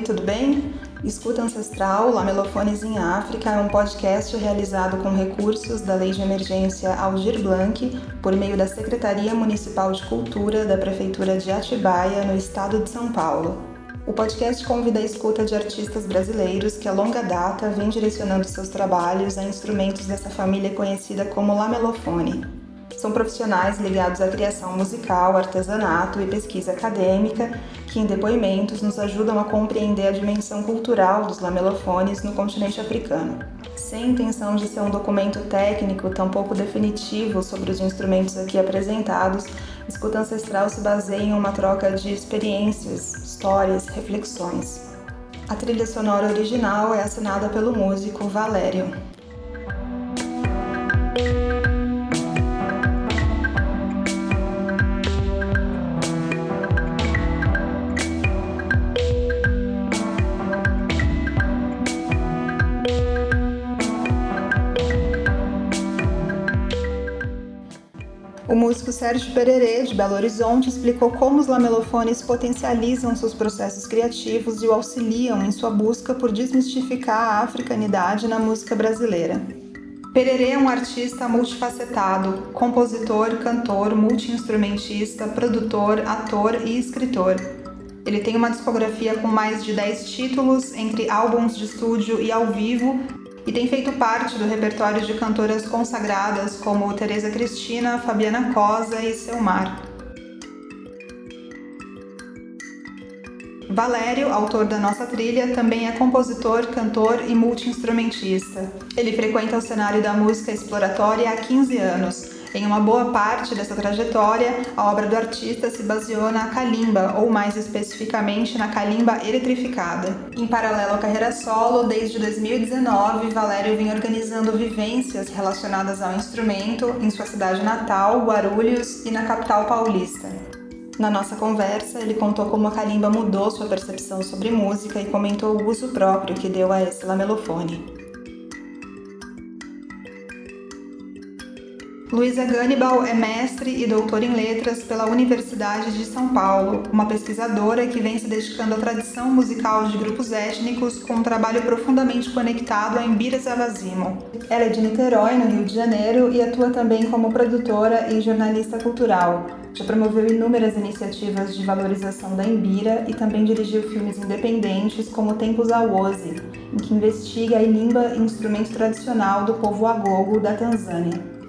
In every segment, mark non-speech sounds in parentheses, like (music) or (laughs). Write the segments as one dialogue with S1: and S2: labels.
S1: Oi, tudo bem? Escuta Ancestral, Lamelofones em África é um podcast realizado com recursos da Lei de Emergência Algir Blanc por meio da Secretaria Municipal de Cultura da Prefeitura de Atibaia, no estado de São Paulo. O podcast convida a escuta de artistas brasileiros que, a longa data, vêm direcionando seus trabalhos a instrumentos dessa família conhecida como lamelofone. São profissionais ligados à criação musical, artesanato e pesquisa acadêmica que, em depoimentos, nos ajudam a compreender a dimensão cultural dos lamelofones no continente africano. Sem intenção de ser um documento técnico, tampouco definitivo sobre os instrumentos aqui apresentados, Escuta Ancestral se baseia em uma troca de experiências, histórias, reflexões. A trilha sonora original é assinada pelo músico Valério. O músico Sérgio Pererê, de Belo Horizonte, explicou como os lamelofones potencializam seus processos criativos e o auxiliam em sua busca por desmistificar a africanidade na música brasileira. Pererê é um artista multifacetado, compositor, cantor, multiinstrumentista, produtor, ator e escritor. Ele tem uma discografia com mais de 10 títulos, entre álbuns de estúdio e ao vivo, e tem feito parte do repertório de cantoras consagradas como Teresa Cristina, Fabiana Cosa e Selmar. Valério, autor da nossa trilha, também é compositor, cantor e multiinstrumentista. Ele frequenta o cenário da música exploratória há 15 anos em uma boa parte dessa trajetória, a obra do artista se baseou na calimba, ou mais especificamente na calimba eletrificada. Em paralelo à carreira solo, desde 2019, Valério vem organizando vivências relacionadas ao instrumento em sua cidade natal, Guarulhos, e na capital paulista. Na nossa conversa, ele contou como a calimba mudou sua percepção sobre música e comentou o uso próprio que deu a esse lamelofone. Luísa Gannibal é mestre e doutora em letras pela Universidade de São Paulo, uma pesquisadora que vem se dedicando à tradição musical de grupos étnicos com um trabalho profundamente conectado a Embira Zavazimo. Ela é de Niterói, no Rio de Janeiro, e atua também como produtora e jornalista cultural. Já promoveu inúmeras iniciativas de valorização da Embira e também dirigiu filmes independentes como Tempos Awozi, em que investiga e limba instrumento tradicional do povo Agogo da Tanzânia.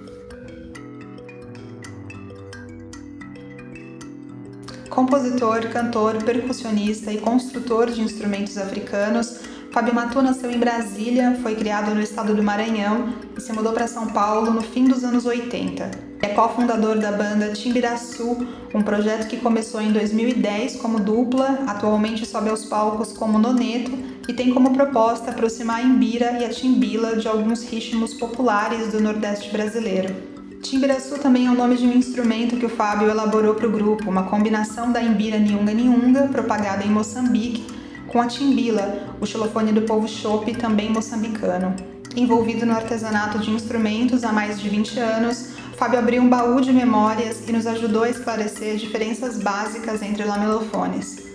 S1: Compositor, cantor, percussionista e construtor de instrumentos africanos, Fábio Matu nasceu em Brasília, foi criado no estado do Maranhão e se mudou para São Paulo no fim dos anos 80. É cofundador da banda Timbiraçu, um projeto que começou em 2010 como dupla, atualmente sobe aos palcos como noneto e tem como proposta aproximar a Imbira e a Timbila de alguns ritmos populares do Nordeste brasileiro. Timbiraçu também é o nome de um instrumento que o Fábio elaborou para o grupo, uma combinação da imbira niunga niunga, propagada em Moçambique, com a timbila, o xilofone do povo chope, também moçambicano. Envolvido no artesanato de instrumentos há mais de 20 anos, Fábio abriu um baú de memórias e nos ajudou a esclarecer diferenças básicas entre lamelofones.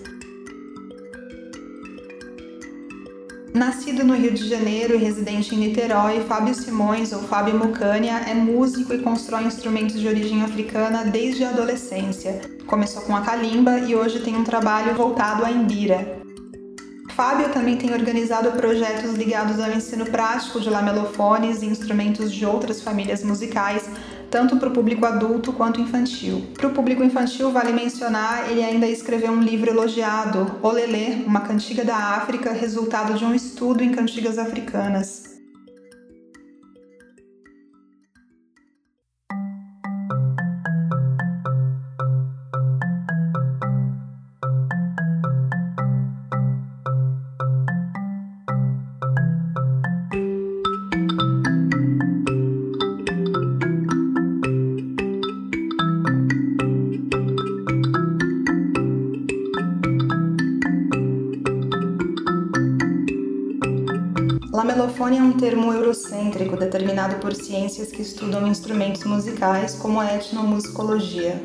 S1: Nascido no Rio de Janeiro e residente em Niterói, Fábio Simões, ou Fábio Mucânia, é músico e constrói instrumentos de origem africana desde a adolescência. Começou com a calimba e hoje tem um trabalho voltado à embira. Fábio também tem organizado projetos ligados ao ensino prático de lamelofones e instrumentos de outras famílias musicais, tanto para o público adulto quanto infantil. Para o público infantil, vale mencionar, ele ainda escreveu um livro elogiado, Olelê, uma cantiga da África, resultado de um estudo em cantigas africanas. Lamelofone é um termo eurocêntrico determinado por ciências que estudam instrumentos musicais, como a etnomusicologia.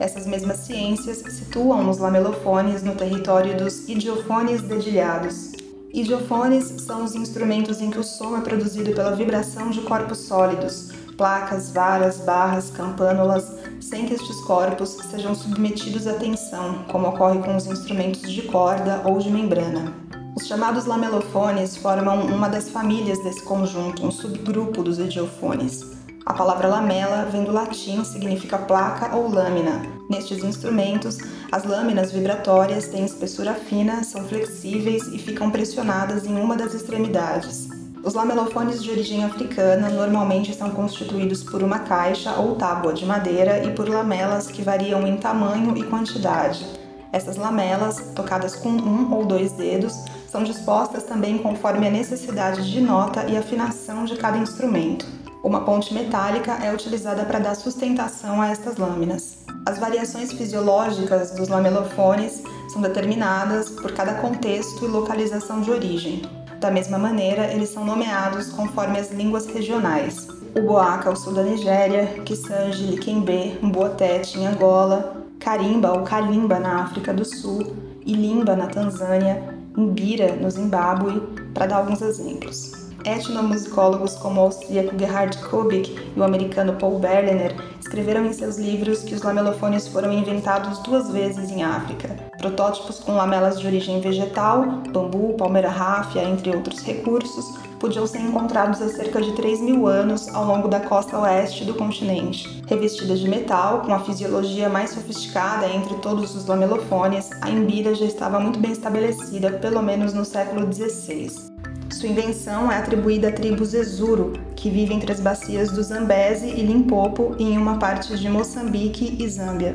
S1: Essas mesmas ciências situam os lamelofones no território dos idiofones dedilhados. Idiofones são os instrumentos em que o som é produzido pela vibração de corpos sólidos, placas, varas, barras, campânulas, sem que estes corpos sejam submetidos à tensão, como ocorre com os instrumentos de corda ou de membrana. Os chamados lamelofones formam uma das famílias desse conjunto, um subgrupo dos idiofones. A palavra lamela vem do latim, significa placa ou lâmina. Nestes instrumentos, as lâminas vibratórias têm espessura fina, são flexíveis e ficam pressionadas em uma das extremidades. Os lamelofones de origem africana normalmente são constituídos por uma caixa ou tábua de madeira e por lamelas que variam em tamanho e quantidade. Essas lamelas, tocadas com um ou dois dedos, são dispostas também conforme a necessidade de nota e afinação de cada instrumento. Uma ponte metálica é utilizada para dar sustentação a estas lâminas. As variações fisiológicas dos lamelofones são determinadas por cada contexto e localização de origem. Da mesma maneira, eles são nomeados conforme as línguas regionais. O Boaca, ao sul da Nigéria, Kisanji, Likembe, Mbootete, em Angola, Karimba ou Kalimba, na África do Sul, e Limba, na Tanzânia, Imbira, no Zimbábue, para dar alguns exemplos. Etnomusicólogos como o austríaco Gerhard Kubik e o americano Paul Berliner escreveram em seus livros que os lamelofones foram inventados duas vezes em África. Protótipos com lamelas de origem vegetal, bambu, palmeira ráfia, entre outros recursos, podiam ser encontrados há cerca de 3 mil anos ao longo da costa oeste do continente. Revestidas de metal, com a fisiologia mais sofisticada entre todos os lamelofones, a embira já estava muito bem estabelecida, pelo menos no século XVI. Sua invenção é atribuída à tribo Zezuro, que vive entre as bacias do Zambeze e Limpopo e em uma parte de Moçambique e Zâmbia.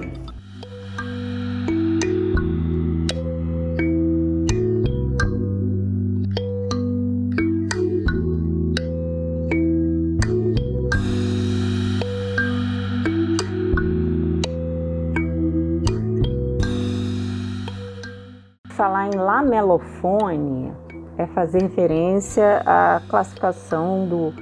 S2: Lamelofone, é fazer referência à classificação do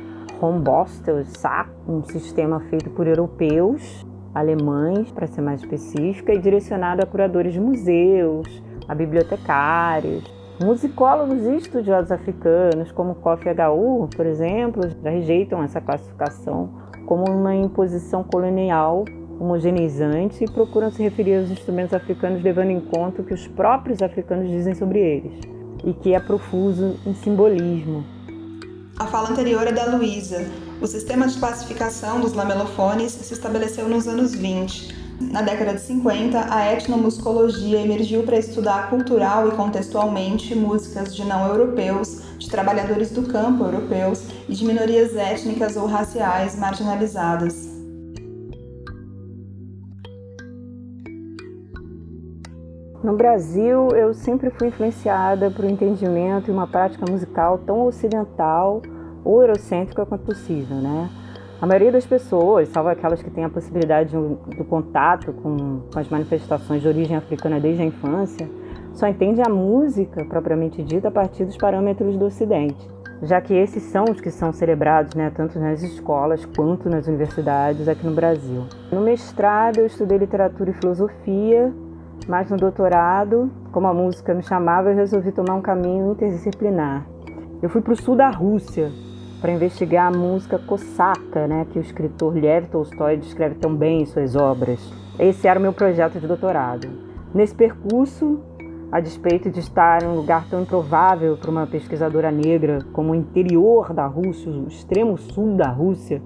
S2: Hombostel SAC, um sistema feito por europeus, alemães, para ser mais específica, e direcionado a curadores de museus, a bibliotecários, musicólogos e estudiosos africanos, como Kofi Agaú, por exemplo, já rejeitam essa classificação como uma imposição colonial homogeneizante e procuram se referir aos instrumentos africanos levando em conta o que os próprios africanos dizem sobre eles e que é profuso em simbolismo.
S1: A fala anterior é da Luísa. O sistema de classificação dos lamelofones se estabeleceu nos anos 20. Na década de 50, a etnomusicologia emergiu para estudar cultural e contextualmente músicas de não europeus, de trabalhadores do campo europeus e de minorias étnicas ou raciais marginalizadas.
S2: No Brasil, eu sempre fui influenciada por um entendimento e uma prática musical tão ocidental ou eurocêntrica quanto possível, né? A maioria das pessoas, salvo aquelas que têm a possibilidade do contato com, com as manifestações de origem africana desde a infância, só entende a música propriamente dita a partir dos parâmetros do Ocidente, já que esses são os que são celebrados né, tanto nas escolas quanto nas universidades aqui no Brasil. No mestrado, eu estudei literatura e filosofia mas no doutorado, como a música me chamava, eu resolvi tomar um caminho interdisciplinar. Eu fui para o sul da Rússia para investigar a música cosaca, né, que o escritor Lev Tolstói descreve tão bem em suas obras. Esse era o meu projeto de doutorado. Nesse percurso, a despeito de estar em um lugar tão improvável para uma pesquisadora negra como o interior da Rússia, o extremo sul da Rússia,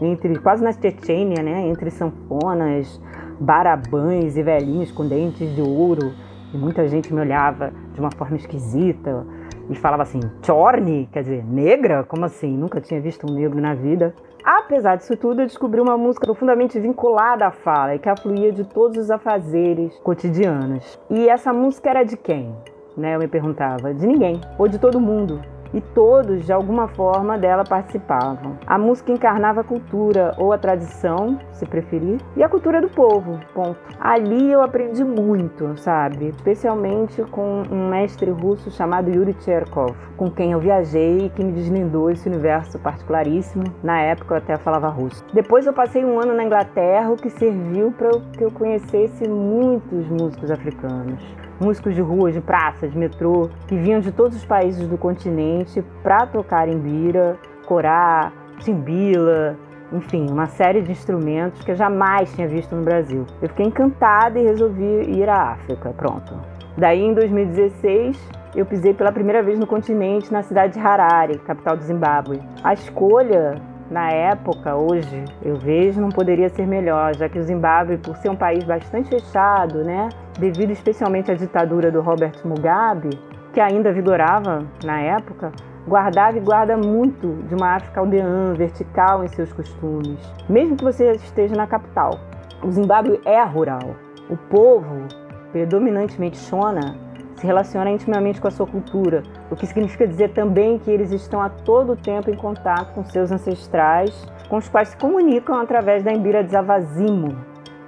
S2: entre quase na Chechênia, né, entre sanfonas, barabães e velhinhos com dentes de ouro. E muita gente me olhava de uma forma esquisita e falava assim: Chorny, quer dizer, negra? Como assim? Nunca tinha visto um negro na vida. Apesar disso tudo, eu descobri uma música profundamente vinculada à fala e que afluía de todos os afazeres cotidianos. E essa música era de quem? Né, eu me perguntava. De ninguém, ou de todo mundo. E todos, de alguma forma, dela participavam. A música encarnava a cultura ou a tradição, se preferir, e a cultura do povo, ponto. Ali eu aprendi muito, sabe? Especialmente com um mestre russo chamado Yuri Cherkov, com quem eu viajei e que me deslindou esse universo particularíssimo. Na época eu até falava russo. Depois eu passei um ano na Inglaterra, o que serviu para que eu conhecesse muitos músicos africanos músicos de ruas, de praças, de metrô, que vinham de todos os países do continente para tocar em bira, corá, timbila, enfim, uma série de instrumentos que eu jamais tinha visto no Brasil. Eu fiquei encantada e resolvi ir à África. Pronto. Daí, em 2016, eu pisei pela primeira vez no continente, na cidade de Harare, capital do Zimbábue. A escolha na época, hoje, eu vejo, não poderia ser melhor, já que o Zimbábue, por ser um país bastante fechado, né, devido especialmente à ditadura do Robert Mugabe, que ainda vigorava na época, guardava e guarda muito de uma África aldeã, vertical em seus costumes, mesmo que você esteja na capital. O Zimbábue é rural. O povo, predominantemente Shona, se relaciona intimamente com a sua cultura, o que significa dizer também que eles estão a todo tempo em contato com seus ancestrais, com os quais se comunicam através da Embira de Zavazimo,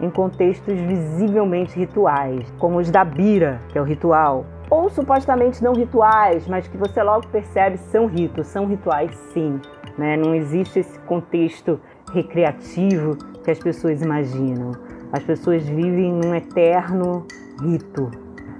S2: em contextos visivelmente rituais, como os da Bira, que é o ritual, ou supostamente não rituais, mas que você logo percebe são ritos, são rituais sim. Né? Não existe esse contexto recreativo que as pessoas imaginam. As pessoas vivem num eterno rito,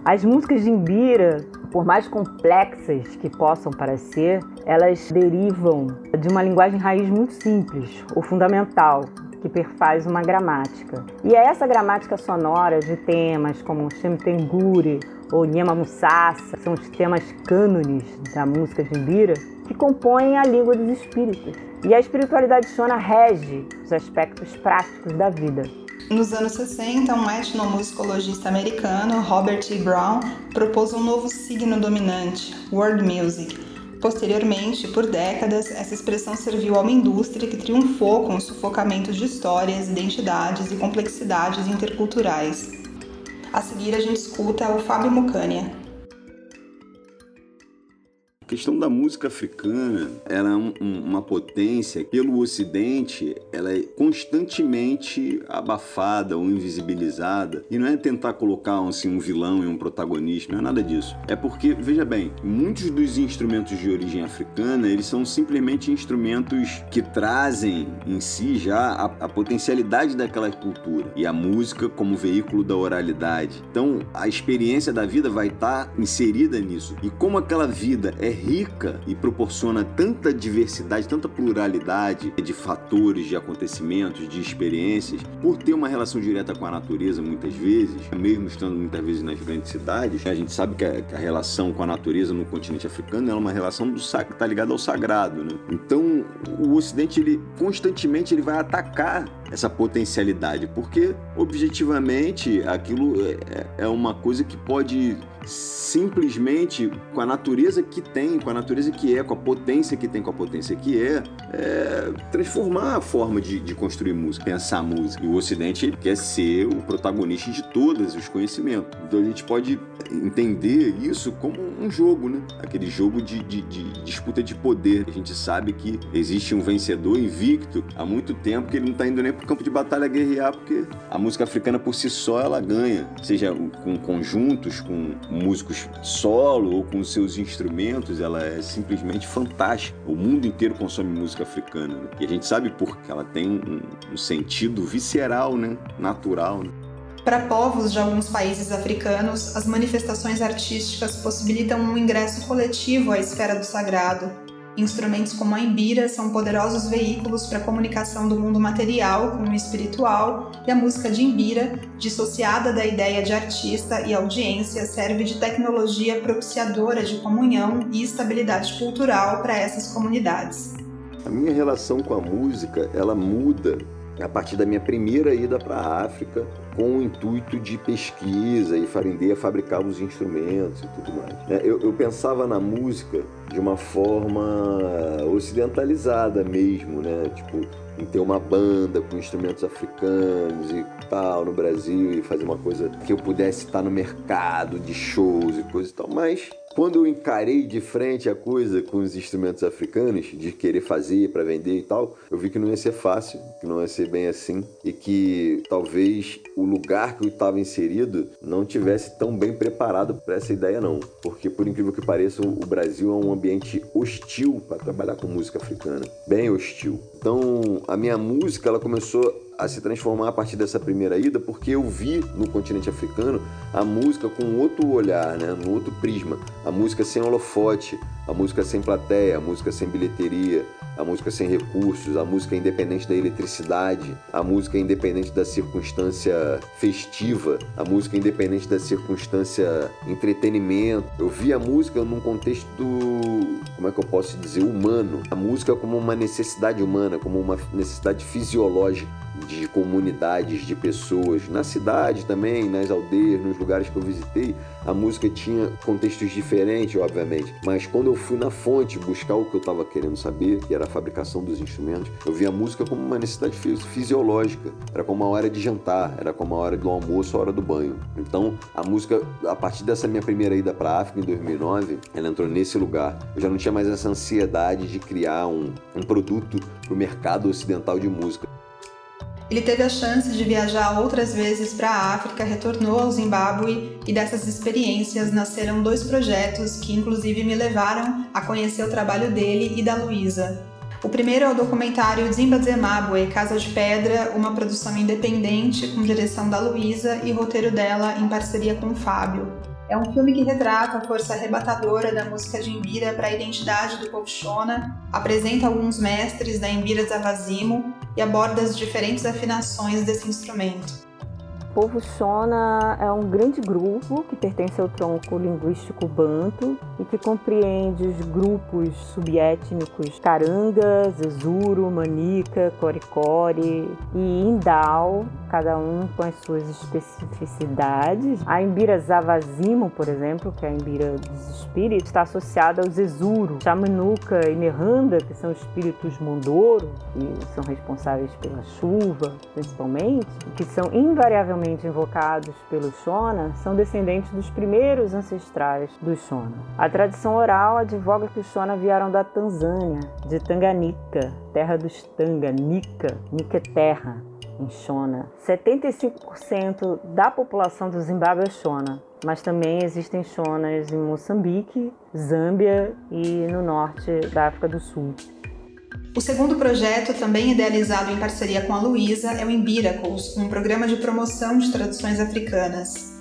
S2: as músicas de Imbira, por mais complexas que possam parecer, elas derivam de uma linguagem raiz muito simples, ou fundamental, que perfaz uma gramática. E é essa gramática sonora de temas como Shemtenguri ou Nyama Musasa, são os temas cânones da música de Imbira, que compõem a língua dos espíritos. E a espiritualidade Shona rege os aspectos práticos da vida.
S1: Nos anos 60, um etnomusicologista americano, Robert E. Brown, propôs um novo signo dominante, world music. Posteriormente, por décadas, essa expressão serviu a uma indústria que triunfou com o sufocamento de histórias, identidades e complexidades interculturais. A seguir, a gente escuta o Fábio Mucânia.
S3: A questão da música africana, ela é um, uma potência pelo Ocidente, ela é constantemente abafada ou invisibilizada. E não é tentar colocar assim, um vilão e um protagonista, não é nada disso. É porque, veja bem, muitos dos instrumentos de origem africana, eles são simplesmente instrumentos que trazem em si já a, a potencialidade daquela cultura. E a música como veículo da oralidade. Então, a experiência da vida vai estar inserida nisso. E como aquela vida é rica e proporciona tanta diversidade, tanta pluralidade de fatores, de acontecimentos, de experiências, por ter uma relação direta com a natureza muitas vezes, mesmo estando muitas vezes nas grandes cidades, a gente sabe que a, que a relação com a natureza no continente africano é uma relação do que está ligada ao sagrado, né? Então, o Ocidente ele constantemente ele vai atacar essa potencialidade, porque objetivamente aquilo é, é, é uma coisa que pode simplesmente com a natureza que tem, com a natureza que é, com a potência que tem, com a potência que é, é transformar a forma de, de, construir música, pensar música. E o Ocidente quer ser o protagonista de todos os conhecimentos. Então a gente pode entender isso como um jogo, né? Aquele jogo de, de, de disputa de poder. A gente sabe que existe um vencedor invicto há muito tempo que ele não está indo nem para o campo de batalha guerrear, porque a música africana por si só ela ganha, seja com conjuntos, com músicos solo ou com seus instrumentos, ela é simplesmente fantástica. O mundo inteiro consome música africana. Né? E a gente sabe por que ela tem um, um sentido visceral, né? natural. Né?
S1: Para povos de alguns países africanos, as manifestações artísticas possibilitam um ingresso coletivo à esfera do sagrado, Instrumentos como a embira são poderosos veículos para a comunicação do mundo material com o espiritual, e a música de embira, dissociada da ideia de artista e audiência, serve de tecnologia propiciadora de comunhão e estabilidade cultural para essas comunidades.
S3: A minha relação com a música, ela muda a partir da minha primeira ida para a África, com o intuito de pesquisa e aprender a fabricar os instrumentos e tudo mais. É, eu, eu pensava na música de uma forma ocidentalizada mesmo, né? Tipo, em ter uma banda com instrumentos africanos e tal no Brasil e fazer uma coisa que eu pudesse estar no mercado de shows e coisa e tal, mas Quando eu encarei de frente a coisa com os instrumentos africanos, de querer fazer para vender e tal, eu vi que não ia ser fácil, que não ia ser bem assim e que talvez o lugar que eu estava inserido não tivesse tão bem preparado para essa ideia não, porque por incrível que pareça, o Brasil é um ambiente hostil para trabalhar com música africana, bem hostil. Então, a minha música ela começou a se transformar a partir dessa primeira ida, porque eu vi no continente africano a música com outro olhar, né? no outro prisma. A música sem holofote, a música sem plateia, a música sem bilheteria, a música sem recursos, a música independente da eletricidade, a música independente da circunstância festiva, a música independente da circunstância entretenimento. Eu vi a música num contexto, como é que eu posso dizer, humano. A música como uma necessidade humana, como uma necessidade fisiológica de comunidades de pessoas na cidade também, nas aldeias, nos lugares que eu visitei, a música tinha contextos diferentes, obviamente. Mas quando eu fui na fonte buscar o que eu estava querendo saber, que era a fabricação dos instrumentos, eu vi a música como uma necessidade fisiológica. Era como a hora de jantar, era como a hora do almoço, a hora do banho. Então, a música, a partir dessa minha primeira ida para a África em 2009, ela entrou nesse lugar. Eu já não tinha mais essa ansiedade de criar um, um produto para o mercado ocidental de música.
S1: Ele teve a chance de viajar outras vezes para a África, retornou ao Zimbábue e dessas experiências nasceram dois projetos que inclusive me levaram a conhecer o trabalho dele e da Luísa. O primeiro é o documentário Zimba Zimbabwe, Casa de Pedra, uma produção independente com direção da Luísa e roteiro dela em parceria com o Fábio. É um filme que retrata a força arrebatadora da música de Imbira para a identidade do povo Shona, apresenta alguns mestres da Imbira Zavazimo e aborda as diferentes afinações desse instrumento
S2: povo Shona é um grande grupo que pertence ao tronco linguístico banto e que compreende os grupos subétnicos Karanga, Zezuro, Manica, Coricori e Indal, cada um com as suas especificidades. A Imbira Zavazimo, por exemplo, que é a Imbira dos espíritos, está associada ao Zezuro, Chamanuca e Nerranda, que são espíritos Mondoro, que são responsáveis pela chuva, principalmente, que são invariavelmente invocados pelo Shona são descendentes dos primeiros ancestrais do Shona. A tradição oral advoga que os Shona vieram da Tanzânia, de Tanganica, terra dos Tanga, Nika, Nika é terra, em Shona. 75% da população do Zimbábue é Shona, mas também existem Shonas em Moçambique, Zâmbia e no norte da África do Sul.
S1: O segundo projeto, também idealizado em parceria com a Luísa, é o Imbiracles, um programa de promoção de traduções africanas.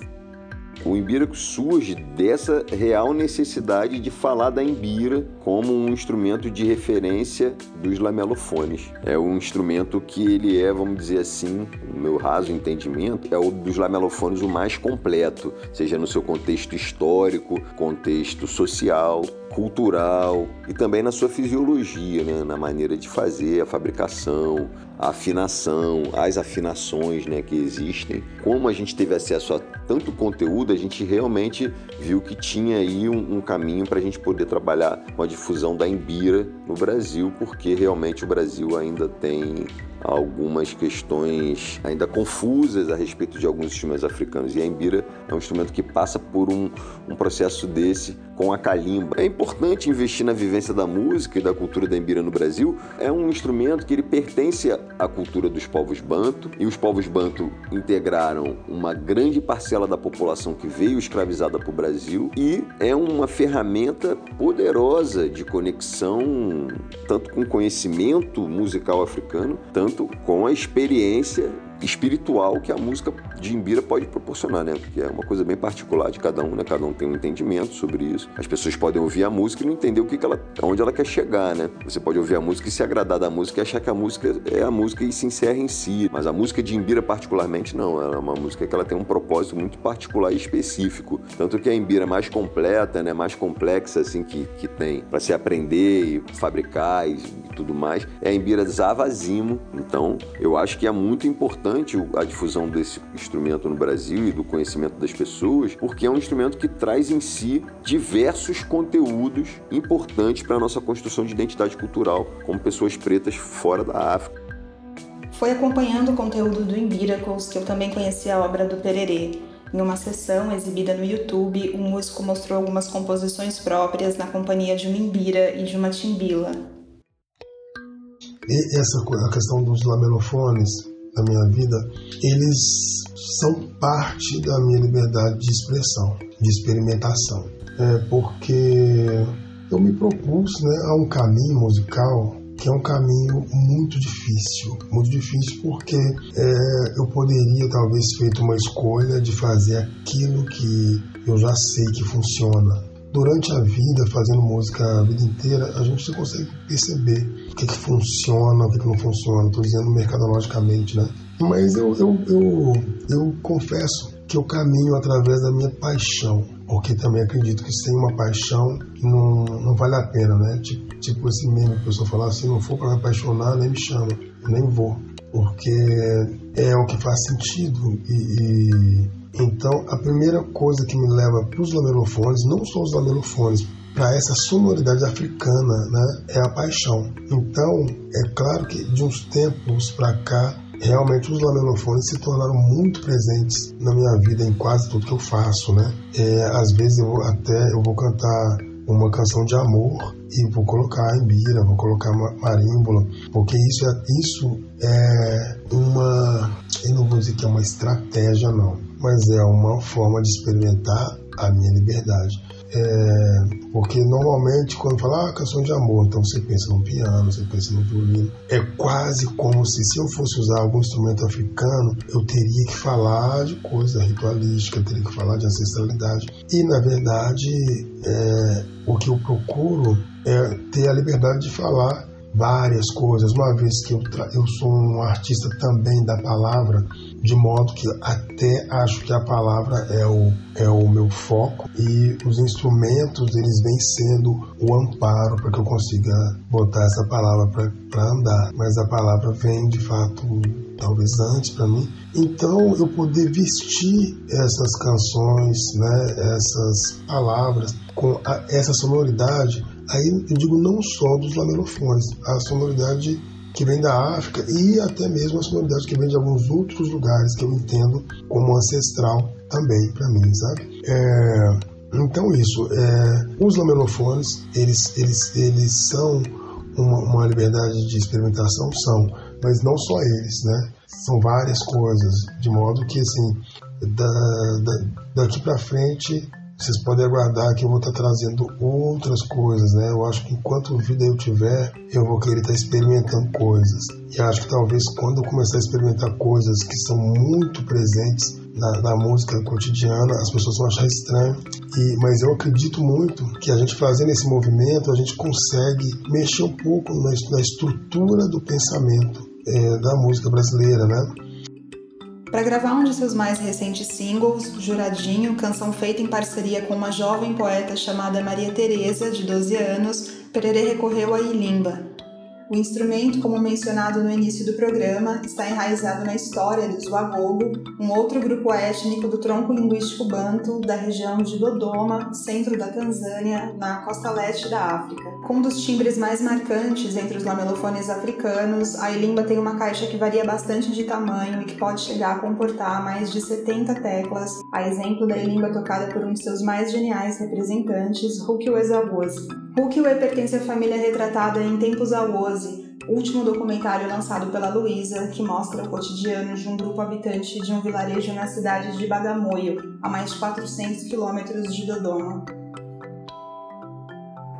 S3: O Imbira surge dessa real necessidade de falar da Imbira como um instrumento de referência dos lamelofones. É um instrumento que ele é, vamos dizer assim, no meu raso entendimento, é o dos lamelofones o mais completo, seja no seu contexto histórico, contexto social, cultural e também na sua fisiologia, né? na maneira de fazer a fabricação, a afinação, as afinações né, que existem. Como a gente teve acesso a tanto conteúdo, a gente realmente viu que tinha aí um, um caminho para a gente poder trabalhar com a difusão da Embira no Brasil, porque realmente o Brasil ainda tem algumas questões ainda confusas a respeito de alguns instrumentos africanos. E a embira é um instrumento que passa por um, um processo desse com a calimba. É importante investir na vivência da música e da cultura da embira no Brasil. É um instrumento que ele pertence à cultura dos povos banto e os povos banto integraram uma grande parcela da população que veio escravizada para o Brasil e é uma ferramenta poderosa de conexão tanto com conhecimento musical africano, tanto com a experiência espiritual que a música de Imbira pode proporcionar, né? Porque é uma coisa bem particular de cada um, né? Cada um tem um entendimento sobre isso. As pessoas podem ouvir a música e não entender o que, que ela, aonde ela quer chegar, né? Você pode ouvir a música e se agradar da música e achar que a música é a música e se encerra em si. Mas a música de Imbira particularmente não, ela é uma música que ela tem um propósito muito particular e específico. Tanto que a Imbira mais completa, né? Mais complexa assim que, que tem para se aprender e fabricar e, e tudo mais é a Imbira Zavazimo. Então, eu acho que é muito importante importante a difusão desse instrumento no Brasil e do conhecimento das pessoas, porque é um instrumento que traz em si diversos conteúdos importantes para a nossa construção de identidade cultural como pessoas pretas fora da África.
S1: Foi acompanhando o conteúdo do Imbiracles que eu também conheci a obra do Pererê. Em uma sessão exibida no YouTube, o músico mostrou algumas composições próprias na companhia de uma imbira e de uma timbila.
S4: E essa a questão dos lamelofones na minha vida, eles são parte da minha liberdade de expressão, de experimentação. É porque eu me propus né, a um caminho musical que é um caminho muito difícil, muito difícil porque é, eu poderia talvez feito uma escolha de fazer aquilo que eu já sei que funciona. Durante a vida, fazendo música a vida inteira, a gente consegue perceber o que, que funciona, o que, que não funciona. Estou dizendo mercadologicamente, né? Mas eu, eu, eu, eu confesso que eu caminho através da minha paixão, porque também acredito que sem uma paixão não, não vale a pena, né? Tipo, tipo esse meme, a pessoa falar assim, não for para me apaixonar, nem me chama, nem vou, porque é o que faz sentido e, e então a primeira coisa que me leva para os lamelofones, não só os lamelofones, para essa sonoridade africana, né, é a paixão. Então, é claro que de uns tempos para cá realmente os lamelofones se tornaram muito presentes na minha vida em quase tudo que eu faço, né? É, às vezes eu até eu vou cantar uma canção de amor e vou colocar embira, vou colocar marímbola, porque isso é isso é uma eu não vou dizer que é uma estratégia não, mas é uma forma de experimentar a minha liberdade. É, porque normalmente quando fala ah, canção de amor, então você pensa no piano, você pensa no violino. É quase como se se eu fosse usar algum instrumento africano, eu teria que falar de coisa ritualística, teria que falar de ancestralidade. E na verdade, é, o que eu procuro é ter a liberdade de falar várias coisas, uma vez que eu, eu sou um artista também da palavra, de modo que até acho que a palavra é o, é o meu foco e os instrumentos eles vêm sendo o amparo para que eu consiga botar essa palavra para andar, mas a palavra vem de fato talvez antes para mim. Então eu poder vestir essas canções, né, essas palavras com a, essa sonoridade Aí eu digo não só dos lamelofones, a sonoridade que vem da África e até mesmo a sonoridade que vem de alguns outros lugares que eu entendo como ancestral também para mim, sabe? É, então isso, é, os lamelofones eles, eles, eles são uma, uma liberdade de experimentação, são, mas não só eles, né? São várias coisas, de modo que assim, da, da, daqui para frente vocês podem aguardar que eu vou estar trazendo outras coisas, né? Eu acho que enquanto vida eu tiver, eu vou querer estar experimentando coisas. E acho que talvez quando eu começar a experimentar coisas que são muito presentes na, na música cotidiana, as pessoas vão achar estranho. E, mas eu acredito muito que a gente fazendo esse movimento, a gente consegue mexer um pouco na, na estrutura do pensamento é, da música brasileira, né?
S1: Para gravar um de seus mais recentes singles, Juradinho, canção feita em parceria com uma jovem poeta chamada Maria Teresa, de 12 anos, Pererê recorreu a Ilimba, o instrumento, como mencionado no início do programa, está enraizado na história dos Wagogo, um outro grupo étnico do tronco linguístico banto da região de Dodoma, centro da Tanzânia, na costa leste da África. Com um dos timbres mais marcantes entre os lamelofones africanos, a ilimba tem uma caixa que varia bastante de tamanho e que pode chegar a comportar mais de 70 teclas, a exemplo da ilimba tocada por um de seus mais geniais representantes, Rukiwe Zawozi. Rukiwe pertence à família retratada em Tempos Awozi, último documentário lançado pela Luísa, que mostra o cotidiano de um grupo habitante de um vilarejo na cidade de Bagamoyo, a mais de 400 quilômetros de Dodoma.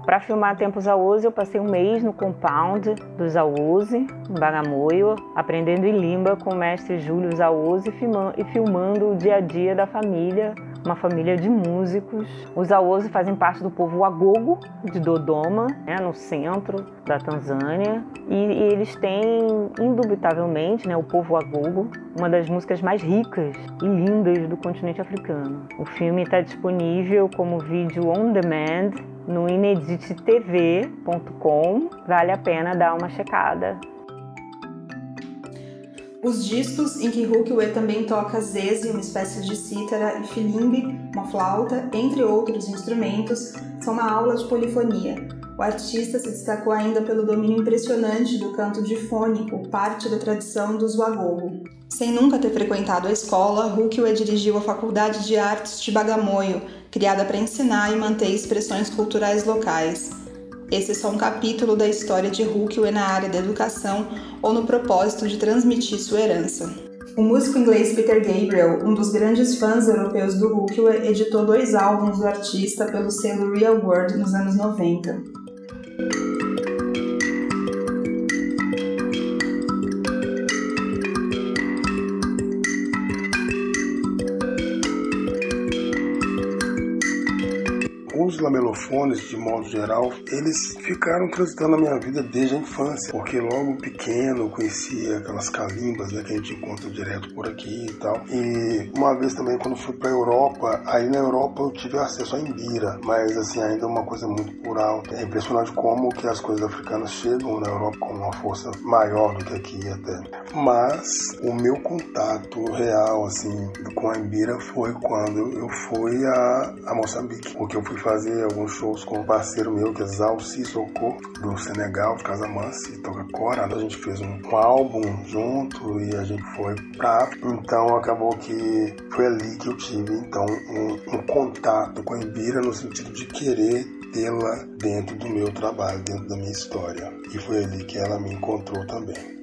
S2: Para filmar Tempos Auzi, eu passei um mês no compound dos Auzi, em Bagamoyo, aprendendo em Limba com o mestre Júlio Auzi e filmando o dia a dia da família uma família de músicos. Os Aozi fazem parte do povo Agogo, de Dodoma, né, no centro da Tanzânia. E, e eles têm, indubitavelmente, né, o povo Agogo, uma das músicas mais ricas e lindas do continente africano. O filme está disponível como vídeo on demand no inedittv.com. Vale a pena dar uma checada.
S1: Os discos em que Hukwue também toca zeze, uma espécie de cítara, e filimbi, uma flauta, entre outros instrumentos, são uma aula de polifonia. O artista se destacou ainda pelo domínio impressionante do canto difônico, parte da tradição do Zuagogo. Sem nunca ter frequentado a escola, Hukiwe dirigiu a Faculdade de Artes de Bagamoio, criada para ensinar e manter expressões culturais locais. Esse é só um capítulo da história de Hukiwe na área da educação ou no propósito de transmitir sua herança. O músico inglês Peter Gabriel, um dos grandes fãs europeus do Hukiwe, editou dois álbuns do artista pelo selo Real World nos anos 90.
S4: Os lamelofones, de modo geral, eles ficaram transitando na minha vida desde a infância, porque logo pequeno eu conhecia aquelas calimbas né, que a gente encontra direto por aqui e tal. E uma vez também, quando fui para Europa, aí na Europa eu tive acesso a Imbira, mas assim, ainda é uma coisa muito por. É impressionante como que as coisas africanas chegam na Europa com uma força maior do que aqui até. Mas o meu contato real, assim, com a Imbira foi quando eu fui a, a Moçambique, porque eu fui fazer alguns shows com um parceiro meu, que é Zal Sissoko, do Senegal, de Casamance, e toca Cora. A gente fez um, um, álbum junto e a gente foi pra África. Então acabou que foi ali que eu tive então um, um contato com a Ibira no sentido de querer tê-la dentro do meu trabalho, dentro da minha história. E foi ali que ela me encontrou também.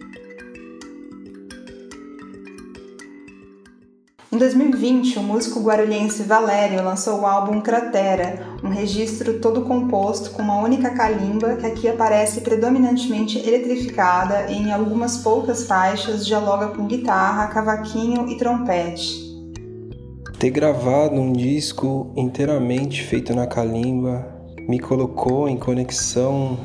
S1: Em 2020, o músico guarulhense Valério lançou o álbum Cratera, um registro todo composto com uma única calimba que aqui aparece predominantemente eletrificada e em algumas poucas faixas dialoga com guitarra, cavaquinho e trompete.
S5: Ter gravado um disco inteiramente feito na calimba me colocou em conexão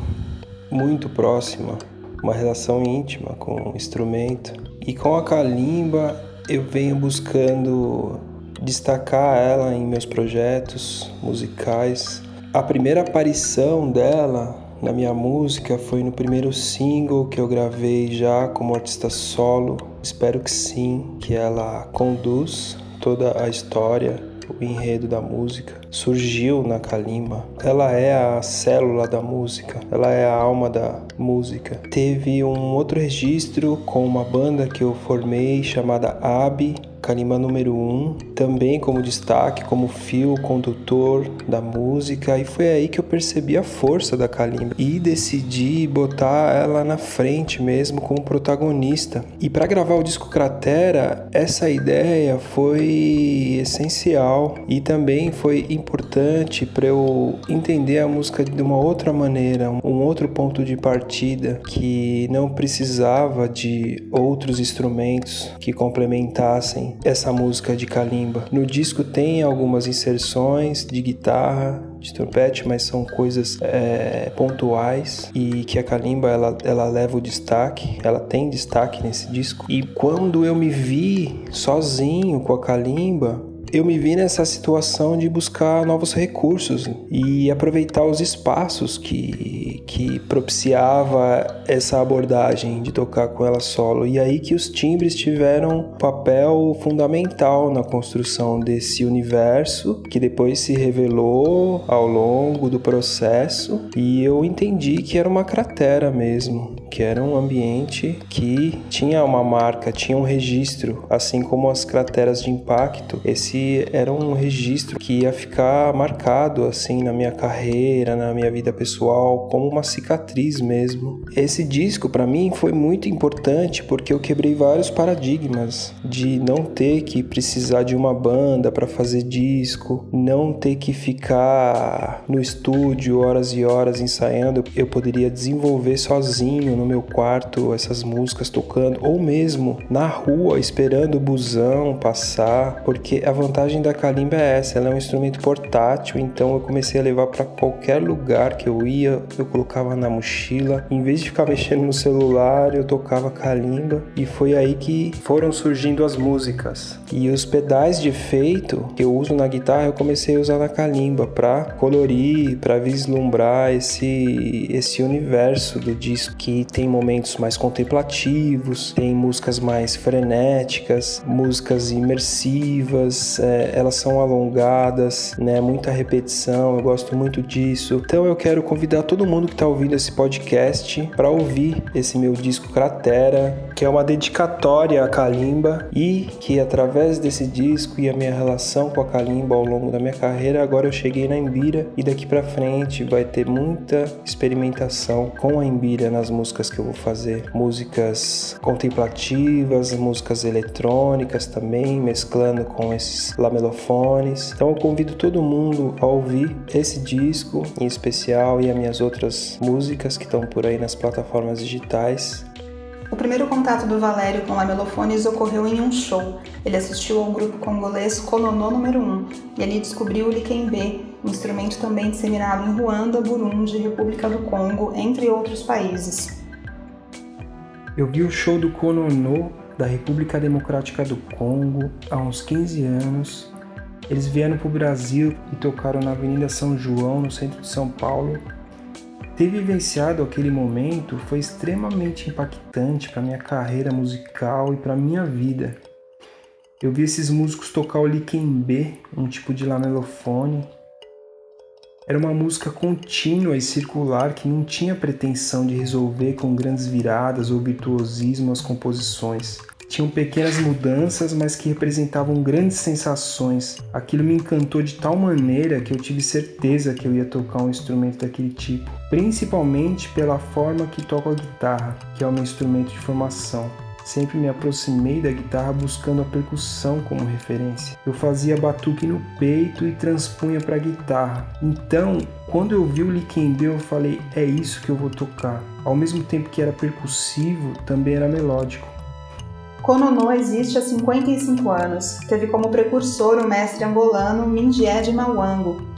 S5: muito próxima, uma relação íntima com o instrumento. E com a calimba eu venho buscando destacar ela em meus projetos musicais. A primeira aparição dela na minha música foi no primeiro single que eu gravei já como artista solo. Espero que sim, que ela conduz toda a história, o enredo da música. Surgiu na Kalimba. Ela é a célula da música, ela é a alma da música. Teve um outro registro com uma banda que eu formei chamada Abi, Kalimba número 1, um, também como destaque, como fio condutor da música, e foi aí que eu percebi a força da Kalimba e decidi botar ela na frente mesmo como protagonista. E para gravar o disco Cratera, essa ideia foi essencial e também foi importante para eu entender a música de uma outra maneira, um outro ponto de partida que não precisava de outros instrumentos que complementassem essa música de kalimba. No disco tem algumas inserções de guitarra, de trompete, mas são coisas é, pontuais e que a kalimba ela, ela leva o destaque, ela tem destaque nesse disco. E quando eu me vi sozinho com a kalimba, eu me vi nessa situação de buscar novos recursos e aproveitar os espaços que, que propiciava essa abordagem de tocar com ela solo. E aí que os timbres tiveram um papel fundamental na construção desse universo que depois se revelou ao longo do processo e eu entendi que era uma cratera mesmo, que era um ambiente que tinha uma marca, tinha um registro, assim como as crateras de impacto. Esse era um registro que ia ficar marcado assim na minha carreira, na minha vida pessoal, como uma cicatriz mesmo. Esse disco para mim foi muito importante porque eu quebrei vários paradigmas de não ter que precisar de uma banda para fazer disco, não ter que ficar no estúdio horas e horas ensaiando. Eu poderia desenvolver sozinho no meu quarto essas músicas tocando ou mesmo na rua esperando o busão passar, porque a vantagem da kalimba é essa, ela é um instrumento portátil, então eu comecei a levar para qualquer lugar que eu ia, eu colocava na mochila, em vez de ficar (laughs) mexendo no celular, eu tocava kalimba e foi aí que foram surgindo as músicas. E os pedais de efeito que eu uso na guitarra, eu comecei a usar na kalimba para colorir, para vislumbrar esse esse universo do disco que tem momentos mais contemplativos, tem músicas mais frenéticas, músicas imersivas, é, elas são alongadas, né? Muita repetição, eu gosto muito disso. Então eu quero convidar todo mundo que está ouvindo esse podcast para ouvir esse meu disco Cratera, que é uma dedicatória à Kalimba e que através desse disco e a minha relação com a Kalimba ao longo da minha carreira, agora eu cheguei na Embira e daqui para frente vai ter muita experimentação com a Embira nas músicas que eu vou fazer, músicas contemplativas, músicas eletrônicas também, mesclando com esses lamelofones. Então eu convido todo mundo a ouvir esse disco em especial e as minhas outras músicas que estão por aí nas plataformas digitais.
S1: O primeiro contato do Valério com lamelofones ocorreu em um show. Ele assistiu ao grupo congolês Kononô número 1 e ali descobriu o Likembe, um instrumento também disseminado em Ruanda, Burundi, República do Congo, entre outros países.
S5: Eu vi o show do Kononô da República Democrática do Congo há uns 15 anos. Eles vieram para o Brasil e tocaram na Avenida São João, no centro de São Paulo, ter vivenciado aquele momento foi extremamente impactante para minha carreira musical e para minha vida. Eu vi esses músicos tocar o likembe, um tipo de lamelofone. Era uma música contínua e circular que não tinha pretensão de resolver com grandes viradas ou virtuosismo as composições tinham pequenas mudanças, mas que representavam grandes sensações. Aquilo me encantou de tal maneira que eu tive certeza que eu ia tocar um instrumento daquele tipo, principalmente pela forma que toco a guitarra, que é o meu instrumento de formação. Sempre me aproximei da guitarra buscando a percussão como referência. Eu fazia batuque no peito e transpunha para a guitarra. Então, quando eu vi o Likembe, eu falei: é isso que eu vou tocar. Ao mesmo tempo que era percussivo, também era melódico.
S1: Kononô existe há 55 anos. Teve como precursor o mestre angolano Mindié de.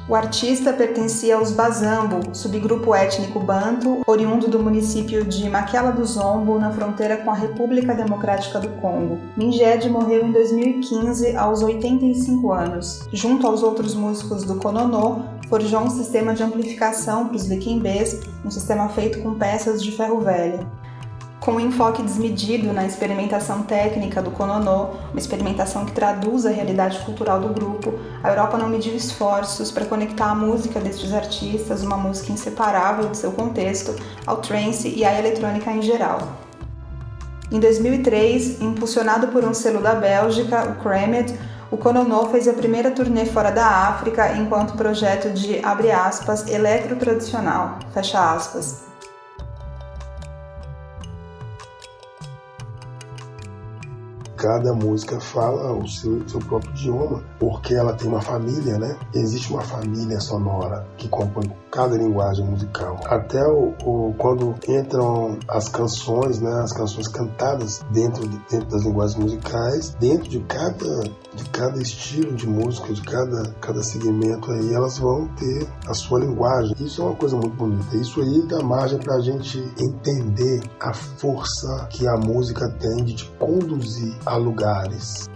S1: O artista pertencia aos Bazambo, subgrupo étnico banto, oriundo do município de Maquela do Zombo, na fronteira com a República Democrática do Congo. Mindied morreu em 2015 aos 85 anos. Junto aos outros músicos do Kononô, forjou um sistema de amplificação para os liquimbês, um sistema feito com peças de ferro velho com um enfoque desmedido na experimentação técnica do Kononô, uma experimentação que traduz a realidade cultural do grupo, a Europa não mediu esforços para conectar a música destes artistas, uma música inseparável de seu contexto, ao trance e à eletrônica em geral. Em 2003, impulsionado por um selo da Bélgica, o Cremed, o Kononô fez a primeira turnê fora da África enquanto projeto de, abre aspas, fecha aspas,
S4: cada música fala o seu, seu próprio idioma, porque ela tem uma família, né? Existe uma família sonora que compõe cada linguagem musical. Até o, o, quando entram as canções, né, as canções cantadas dentro, de, dentro das linguagens musicais, dentro de cada, de cada estilo de música, de cada, cada segmento aí, elas vão ter a sua linguagem. Isso é uma coisa muito bonita. Isso aí dá margem para a gente entender a força que a música tem de te conduzir a lugares.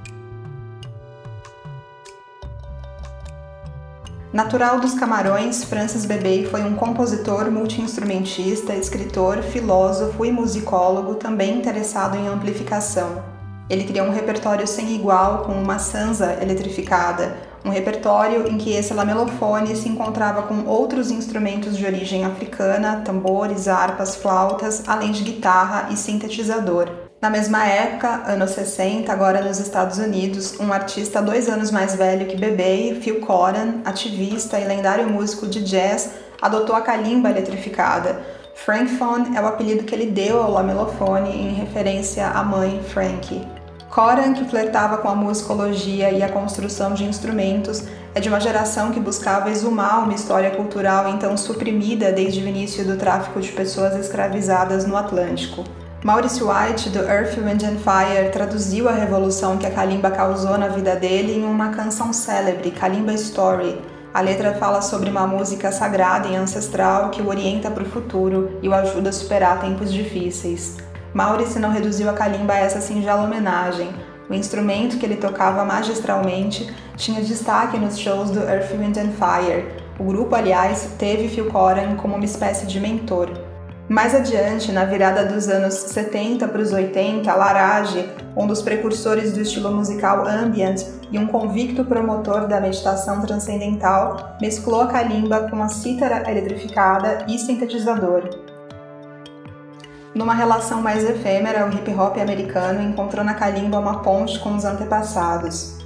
S1: Natural dos Camarões, Francis Bebey foi um compositor, multiinstrumentista, escritor, filósofo e musicólogo também interessado em amplificação. Ele criou um repertório sem igual com uma sansa eletrificada, um repertório em que esse lamelofone se encontrava com outros instrumentos de origem africana, tambores, harpas, flautas, além de guitarra e sintetizador. Na mesma época, anos 60, agora nos Estados Unidos, um artista dois anos mais velho que Bebê, Phil Coran, ativista e lendário músico de jazz, adotou a calimba eletrificada. Frankphone é o apelido que ele deu ao lamelofone em referência à mãe Frank. Coran, que flertava com a musicologia e a construção de instrumentos, é de uma geração que buscava exumar uma história cultural então suprimida desde o início do tráfico de pessoas escravizadas no Atlântico. Maurice White, do Earth, Wind and Fire, traduziu a revolução que a kalimba causou na vida dele em uma canção célebre, Kalimba Story. A letra fala sobre uma música sagrada e ancestral que o orienta para o futuro e o ajuda a superar tempos difíceis. Maurice não reduziu a kalimba a essa singela homenagem. O instrumento que ele tocava magistralmente tinha destaque nos shows do Earth, Wind and Fire. O grupo, aliás, teve Phil Coran como uma espécie de mentor. Mais adiante, na virada dos anos 70 para os 80, Larage, um dos precursores do estilo musical ambient e um convicto promotor da meditação transcendental, mesclou a kalimba com a cítara eletrificada e sintetizador. Numa relação mais efêmera, o hip hop americano encontrou na kalimba uma ponte com os antepassados.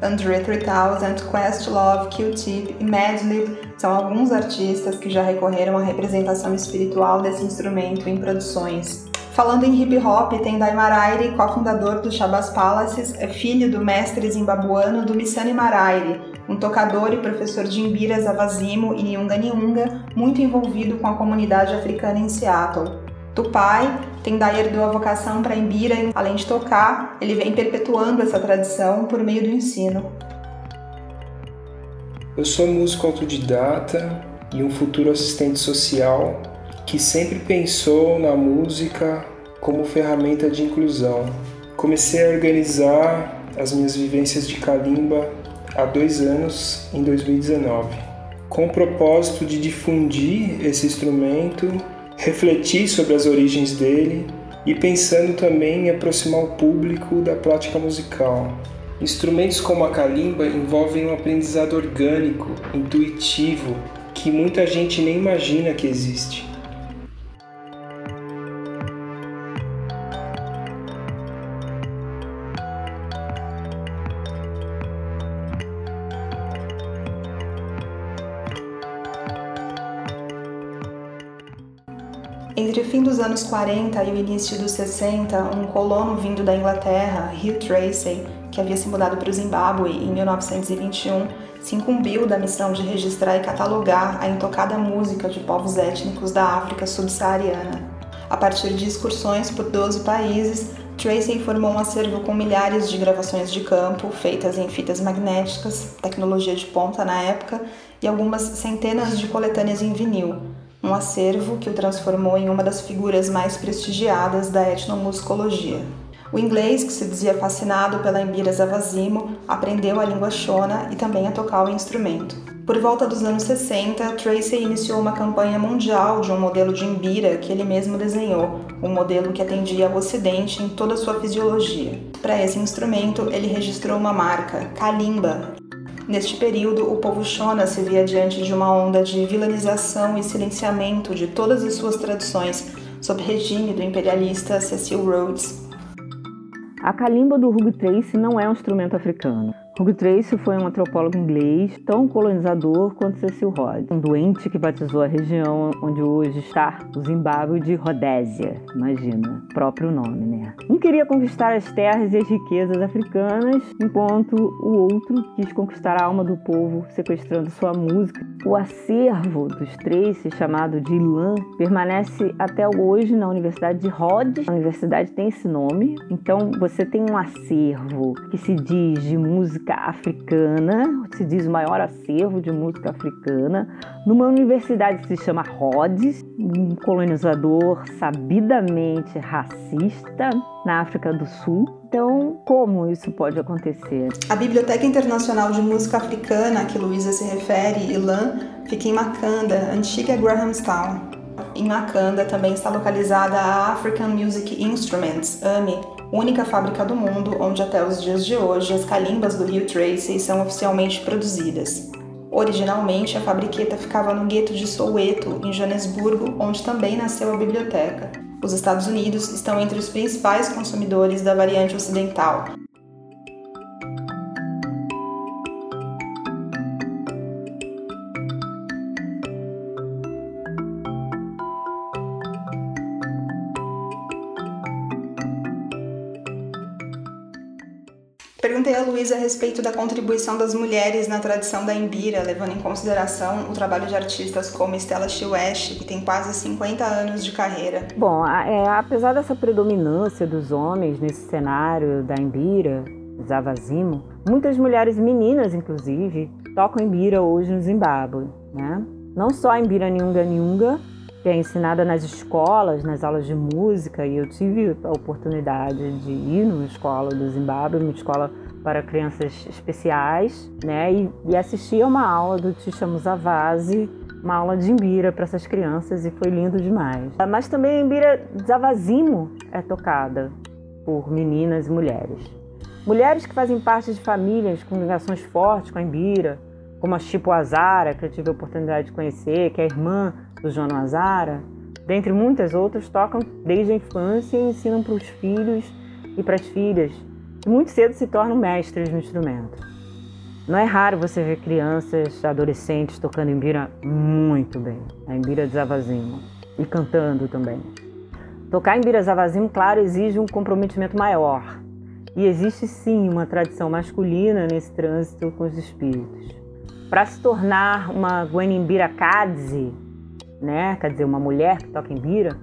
S1: Andre 3000, Questlove, Q-Tip e Madlib são alguns artistas que já recorreram à representação espiritual desse instrumento em produções. Falando em hip hop, tem Daimaraire, cofundador do Shabazz Palaces, é filho do mestre zimbabuano do Missani Maraire, um tocador e professor de Imbira Zavazimo e Nyunga muito envolvido com a comunidade africana em Seattle. Tupai, Tendai herdou a vocação para Imbira, além de tocar, ele vem perpetuando essa tradição por meio do ensino.
S5: Eu sou músico autodidata e um futuro assistente social que sempre pensou na música como ferramenta de inclusão. Comecei a organizar as minhas vivências de calimba há dois anos, em 2019, com o propósito de difundir esse instrumento refletir sobre as origens dele e pensando também em aproximar o público da prática musical. Instrumentos como a kalimba envolvem um aprendizado orgânico, intuitivo, que muita gente nem imagina que existe.
S1: Entre o fim dos anos 40 e o início dos 60, um colono vindo da Inglaterra, Hugh Tracy, que havia se mudado para o Zimbábue em 1921, se incumbiu da missão de registrar e catalogar a intocada música de povos étnicos da África subsaariana. A partir de excursões por 12 países, Tracy formou um acervo com milhares de gravações de campo, feitas em fitas magnéticas, tecnologia de ponta na época, e algumas centenas de coletâneas em vinil, um acervo que o transformou em uma das figuras mais prestigiadas da etnomusicologia. O inglês, que se dizia fascinado pela Embira Zavazimo, aprendeu a língua Shona e também a tocar o instrumento. Por volta dos anos 60, Tracy iniciou uma campanha mundial de um modelo de Embira que ele mesmo desenhou, um modelo que atendia ao Ocidente em toda sua fisiologia. Para esse instrumento, ele registrou uma marca, Kalimba, Neste período, o povo Shona se via diante de uma onda de vilanização e silenciamento de todas as suas tradições sob regime do imperialista Cecil Rhodes.
S2: A calimba do Hugh Trace não é um instrumento africano. Hugh Trace foi um antropólogo inglês tão colonizador quanto Cecil Rhodes, um doente que batizou a região onde hoje está o Zimbábue de Rodésia. Imagina, próprio nome, né? Um queria conquistar as terras e as riquezas africanas, enquanto o outro quis conquistar a alma do povo, sequestrando sua música. O acervo dos Trace, chamado de Ilan, permanece até hoje na Universidade de Rhodes. A universidade tem esse nome, então você tem um acervo que se diz de música música africana, se diz o maior acervo de música africana, numa universidade que se chama Rhodes, um colonizador sabidamente racista na África do Sul. Então, como isso pode acontecer?
S1: A Biblioteca Internacional de Música Africana, a que Luísa se refere, ILAN, fica em Makanda, antiga Grahamstown. Em Makanda também está localizada a African Music Instruments, AMI, única fábrica do mundo onde até os dias de hoje as calimbas do Rio Tracy são oficialmente produzidas. Originalmente, a fabriqueta ficava no gueto de Soweto, em Joanesburgo, onde também nasceu a biblioteca. Os Estados Unidos estão entre os principais consumidores da variante ocidental, Perguntei a Luísa a respeito da contribuição das mulheres na tradição da Embira, levando em consideração o trabalho de artistas como Stella Chiwesh, que tem quase 50 anos de carreira.
S2: Bom, é, apesar dessa predominância dos homens nesse cenário da Embira, Zavazimo, muitas mulheres meninas, inclusive, tocam Embira hoje no Zimbábue, né? Não só a Embira Nyunga Nyunga, que é ensinada nas escolas, nas aulas de música, e eu tive a oportunidade de ir numa escola do Zimbábue, uma escola para crianças especiais, né, e, e assistir a uma aula do Tisha Muzavasi, uma aula de Imbira para essas crianças e foi lindo demais. Mas também a Imbira Zavazimo é tocada por meninas e mulheres. Mulheres que fazem parte de famílias com ligações fortes com a Imbira, como a Chipo Azara, que eu tive a oportunidade de conhecer, que é irmã do João Azara, dentre muitas outras, tocam desde a infância e ensinam para os filhos e para as filhas, e muito cedo se tornam mestres no instrumento. Não é raro você ver crianças, adolescentes tocando embira muito bem, a embira de Zavazimo, e cantando também. Tocar embira Zavazimo, claro, exige um comprometimento maior, e existe sim uma tradição masculina nesse trânsito com os espíritos. Para se tornar uma Guenimbira Kadzi, né, quer dizer, uma mulher que toca embira,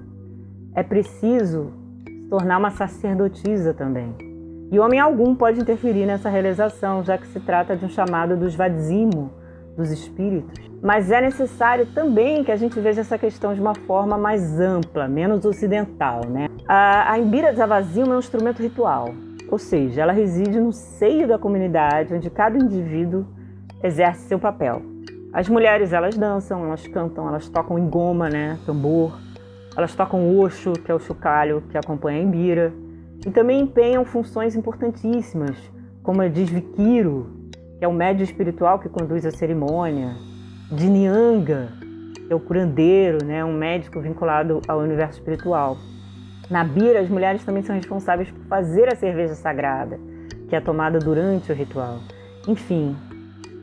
S2: é preciso se tornar uma sacerdotisa também. E homem algum pode interferir nessa realização, já que se trata de um chamado dos vadzimo, dos espíritos. Mas é necessário também que a gente veja essa questão de uma forma mais ampla, menos ocidental. Né? A, a Imbira Zavazimo é um instrumento ritual, ou seja, ela reside no seio da comunidade, onde cada indivíduo exerce seu papel. As mulheres, elas dançam, elas cantam, elas tocam engoma, né, tambor, elas tocam o oxo, que é o chocalho que acompanha a Imbira, e também empenham funções importantíssimas, como a de Vikiro, que é o médio espiritual que conduz a cerimônia, de Nyanga, que é o curandeiro, né, um médico vinculado ao universo espiritual. Na Bira, as mulheres também são responsáveis por fazer a cerveja sagrada, que é tomada durante o ritual. Enfim,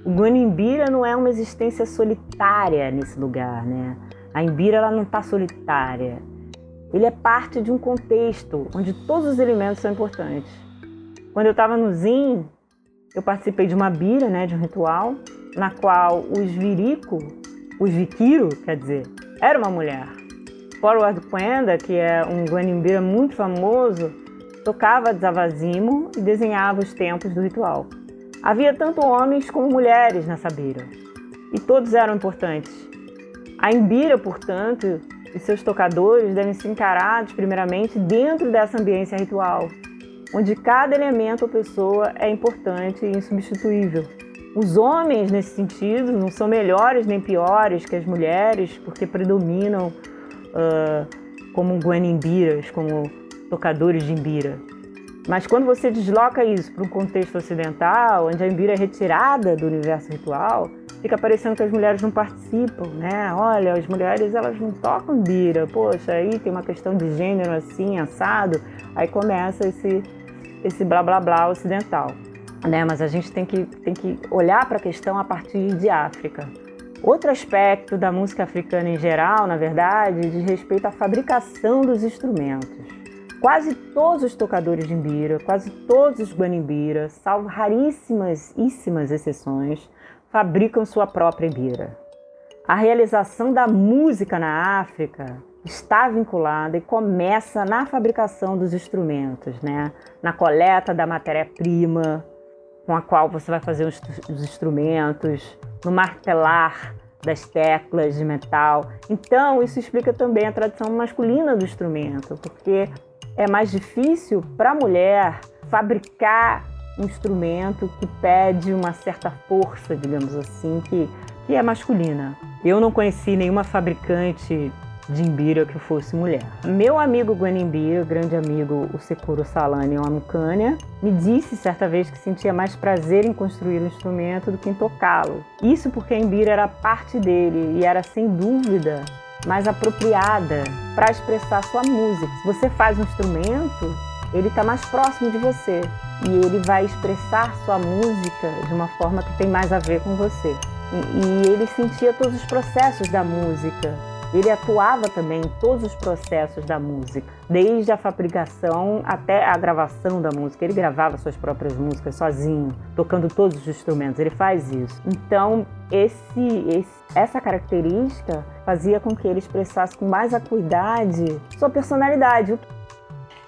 S2: o Guanimbira não é uma existência solitária nesse lugar, né? A Imbira ela não está solitária, ele é parte de um contexto onde todos os elementos são importantes. Quando eu estava no Zin, eu participei de uma bira, né, de um ritual, na qual os virico, os vikiro, quer dizer, era uma mulher. Forward Quenda, que é um guanimbira muito famoso, tocava Zavazimo e desenhava os tempos do ritual. Havia tanto homens como mulheres nessa bira, e todos eram importantes. A Imbira, portanto, e seus tocadores devem ser encarados primeiramente dentro dessa ambiência ritual, onde cada elemento ou pessoa é importante e insubstituível. Os homens, nesse sentido, não são melhores nem piores que as mulheres, porque predominam uh, como guenimbiras, como tocadores de imbira. Mas quando você desloca isso para um contexto ocidental, onde a imbira é retirada do universo ritual, fica parecendo que as mulheres não participam, né? Olha, as mulheres elas não tocam bira, poxa, aí tem uma questão de gênero assim, assado, aí começa esse, esse blá blá blá ocidental, né? Mas a gente tem que, tem que olhar para a questão a partir de África. Outro aspecto da música africana em geral, na verdade, diz respeito à fabricação dos instrumentos. Quase todos os tocadores de mbira, quase todos os guanimbira, salvo raríssimas exceções, fabricam sua própria bira. A realização da música na África está vinculada e começa na fabricação dos instrumentos, né? na coleta da matéria-prima com a qual você vai fazer os, os instrumentos, no martelar das teclas de metal. Então, isso explica também a tradição masculina do instrumento, porque é mais difícil para a mulher fabricar um instrumento que pede uma certa força, digamos assim, que, que é masculina. Eu não conheci nenhuma fabricante de imbira que fosse mulher. Meu amigo Guanimbira, grande amigo, o Sekuro Salani Amukânia, me disse certa vez que sentia mais prazer em construir um instrumento do que em tocá-lo. Isso porque a imbira era parte dele e era sem dúvida mais apropriada para expressar sua música. Se você faz um instrumento, ele está mais próximo de você e ele vai expressar sua música de uma forma que tem mais a ver com você. E, e ele sentia todos os processos da música. Ele atuava também em todos os processos da música, desde a fabricação até a gravação da música. Ele gravava suas próprias músicas sozinho, tocando todos os instrumentos. Ele faz isso. Então, esse, esse, essa característica fazia com que ele expressasse com mais acuidade sua personalidade.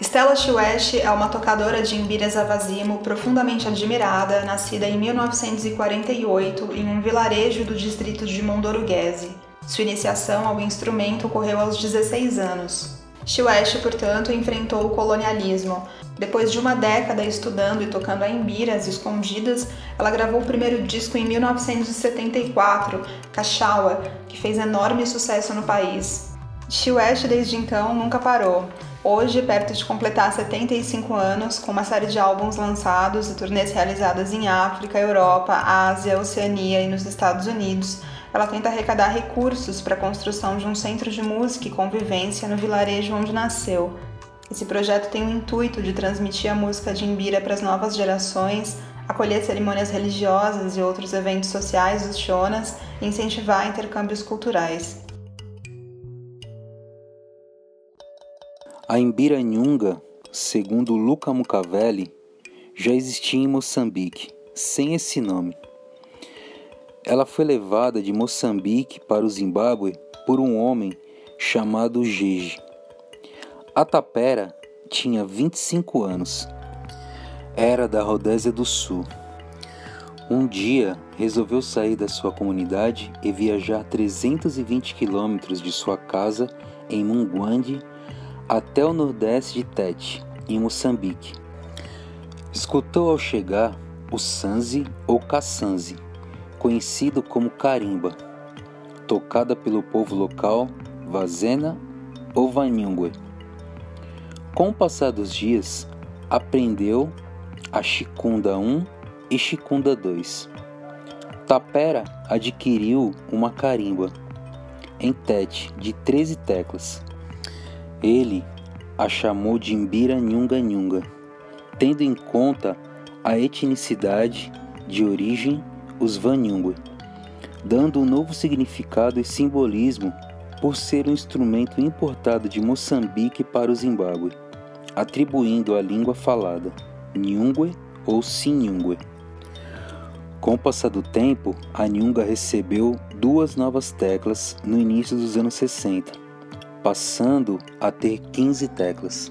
S1: Stella Chiwesh é uma tocadora de imbira zavazimo profundamente admirada, nascida em 1948 em um vilarejo do distrito de Mondoruguese. Sua iniciação ao instrumento ocorreu aos 16 anos. Chiwesh, portanto, enfrentou o colonialismo, Depois de uma década estudando e tocando a Embiras escondidas, ela gravou o primeiro disco em 1974, Cachaua, que fez enorme sucesso no país. She West desde então nunca parou. Hoje, perto de completar 75 anos, com uma série de álbuns lançados e turnês realizadas em África, Europa, Ásia, Oceania e nos Estados Unidos, ela tenta arrecadar recursos para a construção de um centro de música e convivência no vilarejo onde nasceu, esse projeto tem o intuito de transmitir a música de Imbira para as novas gerações, acolher cerimônias religiosas e outros eventos sociais dos Shonas e incentivar intercâmbios culturais.
S6: A Imbira Nhunga, segundo Luca Mucavelli, já existia em Moçambique, sem esse nome. Ela foi levada de Moçambique para o Zimbábue por um homem chamado Jeje. A Tapera tinha 25 anos. Era da Rodésia do Sul. Um dia resolveu sair da sua comunidade e viajar 320 quilômetros de sua casa em Mungwandi até o nordeste de Tete, em Moçambique. Escutou ao chegar o Sanzi ou Kassanzi, conhecido como carimba, tocada pelo povo local Vazena ou Vanyungwe. Com o passar dos dias, aprendeu a Chicunda 1 e Chicunda 2. Tapera adquiriu uma carimba em tete de 13 teclas. Ele a chamou de Imbira Nhunga Nhunga, tendo em conta a etnicidade de origem os Vanyungwe, dando um novo significado e simbolismo por ser um instrumento importado de Moçambique para o Zimbábue atribuindo a língua falada Nyungwe ou Sinyungwe. Com o passar do tempo, a Nyunga recebeu duas novas teclas no início dos anos 60, passando a ter 15 teclas.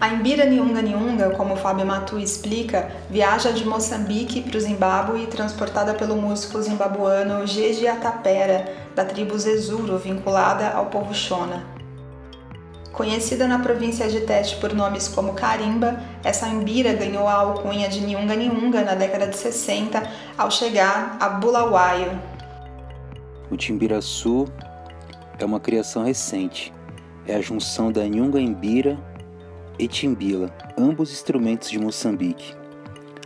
S1: A Imbira Nyunga Nyunga, como Fábio Matu explica, viaja de Moçambique para o Zimbábue transportada pelo músico zimbabuano Gege Atapera, da tribo Zezuro, vinculada ao povo Shona. Conhecida na província de Tete por nomes como Carimba, essa imbira ganhou a alcunha de Nyunga Nyunga na década de 60 ao chegar a Bulawayo.
S6: O timbiraçu é uma criação recente. É a junção da Nyunga Imbira e Timbila, ambos instrumentos de Moçambique.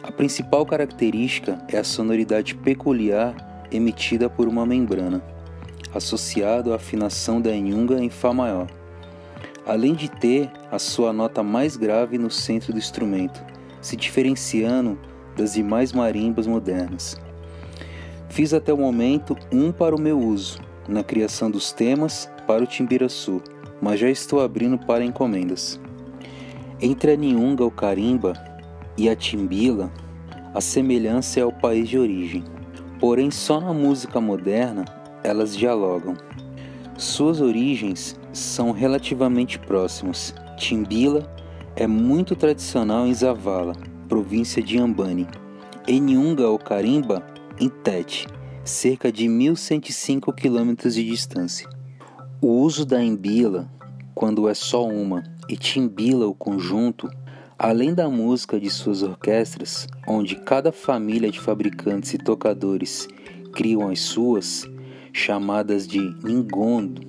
S6: A principal característica é a sonoridade peculiar emitida por uma membrana, associado à afinação da Nhunga em Fá maior além de ter a sua nota mais grave no centro do instrumento, se diferenciando das demais marimbas modernas. Fiz até o momento um para o meu uso, na criação dos temas para o Timbiraçu, mas já estou abrindo para encomendas. Entre a Niunga ou Carimba e a Timbila, a semelhança é o país de origem, porém só na música moderna elas dialogam. Suas origens são relativamente próximos. Timbila é muito tradicional em Zavala, província de Ambani. Eniunga ou Carimba, em Tete, cerca de 1105 km de distância. O uso da embila, quando é só uma, e timbila o conjunto, além da música de suas orquestras, onde cada família de fabricantes e tocadores criam as suas, chamadas de Ningondo.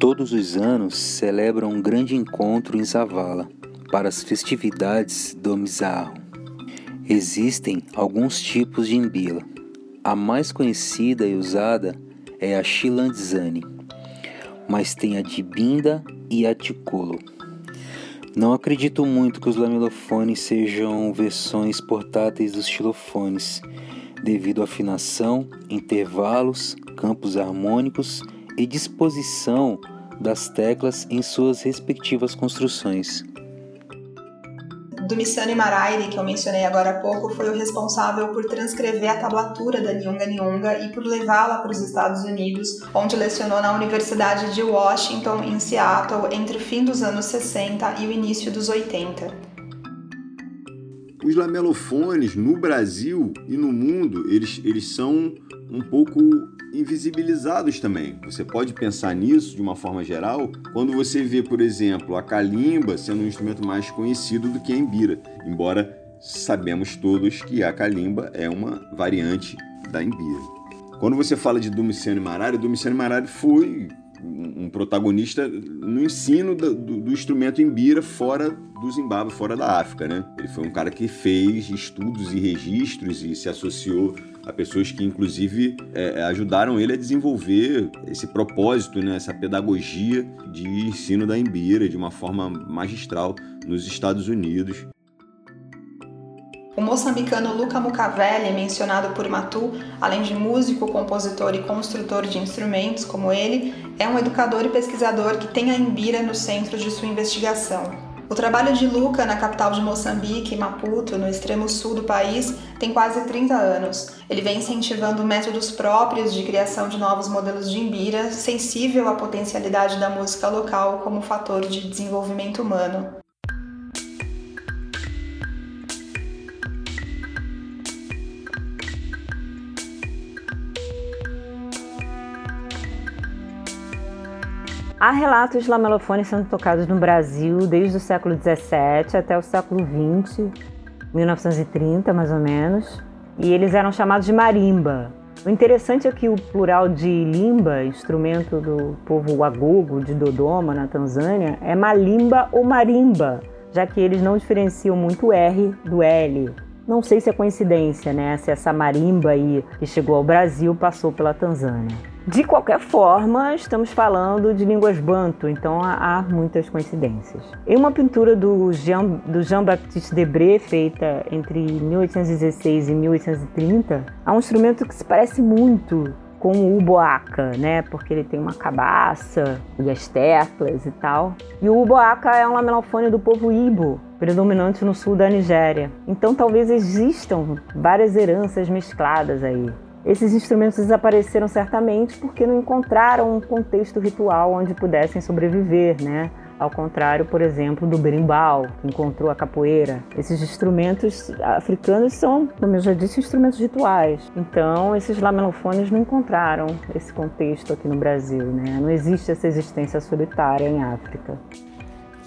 S6: Todos os anos celebram um grande encontro em Zavala para as festividades do Mizarro. Existem alguns tipos de imbila. A mais conhecida e usada é a Chilandzani, mas tem a de Binda e a Ticolo. Não acredito muito que os lamelofones sejam versões portáteis dos xilofones, devido à afinação, intervalos, campos harmônicos e disposição das teclas em suas respectivas construções.
S1: Dumissani Maraire, que eu mencionei agora há pouco, foi o responsável por transcrever a tablatura da Nyunga Nyunga e por levá-la para os Estados Unidos, onde lecionou na Universidade de Washington, em Seattle, entre o fim dos anos 60 e o início dos 80.
S3: Os lamelofones no Brasil e no mundo, eles, eles são um pouco invisibilizados também. Você pode pensar nisso de uma forma geral quando você vê, por exemplo, a calimba sendo um instrumento mais conhecido do que a embira, embora sabemos todos que a calimba é uma variante da embira. Quando você fala de Domiciano Marari, Domiciano Marari foi um protagonista no ensino do, do, do instrumento embira fora do Zimbábue, fora da África, né? Ele foi um cara que fez estudos e registros e se associou a pessoas que, inclusive, é, ajudaram ele a desenvolver esse propósito, né, essa pedagogia de ensino da embira de uma forma magistral nos Estados Unidos.
S1: O moçambicano Luca Mucavelli, mencionado por Matu, além de músico, compositor e construtor de instrumentos como ele, é um educador e pesquisador que tem a Imbira no centro de sua investigação. O trabalho de Luca na capital de Moçambique, Maputo, no extremo sul do país, tem quase 30 anos. Ele vem incentivando métodos próprios de criação de novos modelos de imbira, sensível à potencialidade da música local como fator de desenvolvimento humano.
S2: Há relatos de lamelofones sendo tocados no Brasil desde o século XVII até o século XX, 1930 mais ou menos, e eles eram chamados de marimba. O interessante é que o plural de limba, instrumento do povo Wagogo de Dodoma, na Tanzânia, é malimba ou marimba, já que eles não diferenciam muito o R do L. Não sei se é coincidência, né? Se essa marimba aí que chegou ao Brasil passou pela Tanzânia. De qualquer forma, estamos falando de línguas banto, então há muitas coincidências. Em uma pintura do Jean, do Jean Debré, feita entre 1816 e 1830, há um instrumento que se parece muito com o uboaca, né? Porque ele tem uma cabaça e as teclas e tal. E o uboaca é um lamelofone do povo Ibo, predominante no sul da Nigéria. Então talvez existam várias heranças mescladas aí. Esses instrumentos desapareceram certamente porque não encontraram um contexto ritual onde pudessem sobreviver, né? Ao contrário, por exemplo, do berimbau, que encontrou a capoeira. Esses instrumentos africanos são, como eu já disse, instrumentos rituais. Então, esses lamelofones não encontraram esse contexto aqui no Brasil, né? Não existe essa existência solitária em África.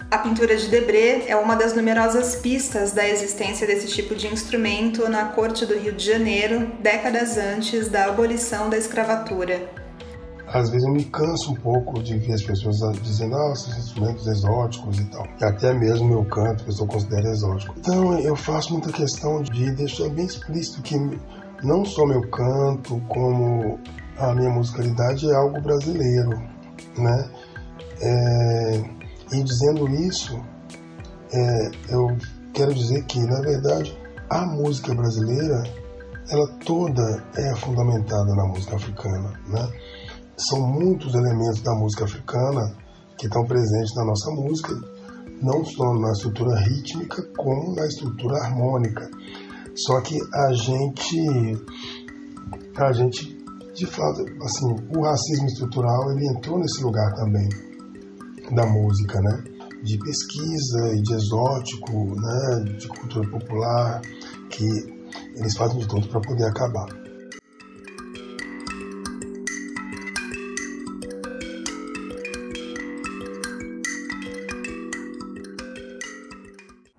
S1: A pintura de Debré é uma das numerosas pistas da existência desse tipo de instrumento na corte do Rio de Janeiro, décadas antes da abolição da escravatura.
S4: Às vezes eu me canso um pouco de ver as pessoas dizendo, ah, esses instrumentos exóticos e tal. E até mesmo meu canto, que eu considero exótico. Então eu faço muita questão de deixar bem explícito que não só meu canto, como a minha musicalidade é algo brasileiro, né? É e dizendo isso, é, eu quero dizer que, na verdade, a música brasileira, ela toda é fundamentada na música africana. Né? São muitos elementos da música africana que estão presentes na nossa música, não só na estrutura rítmica, como na estrutura harmônica. Só que a gente, a gente, de fato, assim, o racismo estrutural ele entrou nesse lugar também da música, né? De pesquisa e de exótico, né? De cultura popular, que eles fazem de tudo para poder acabar.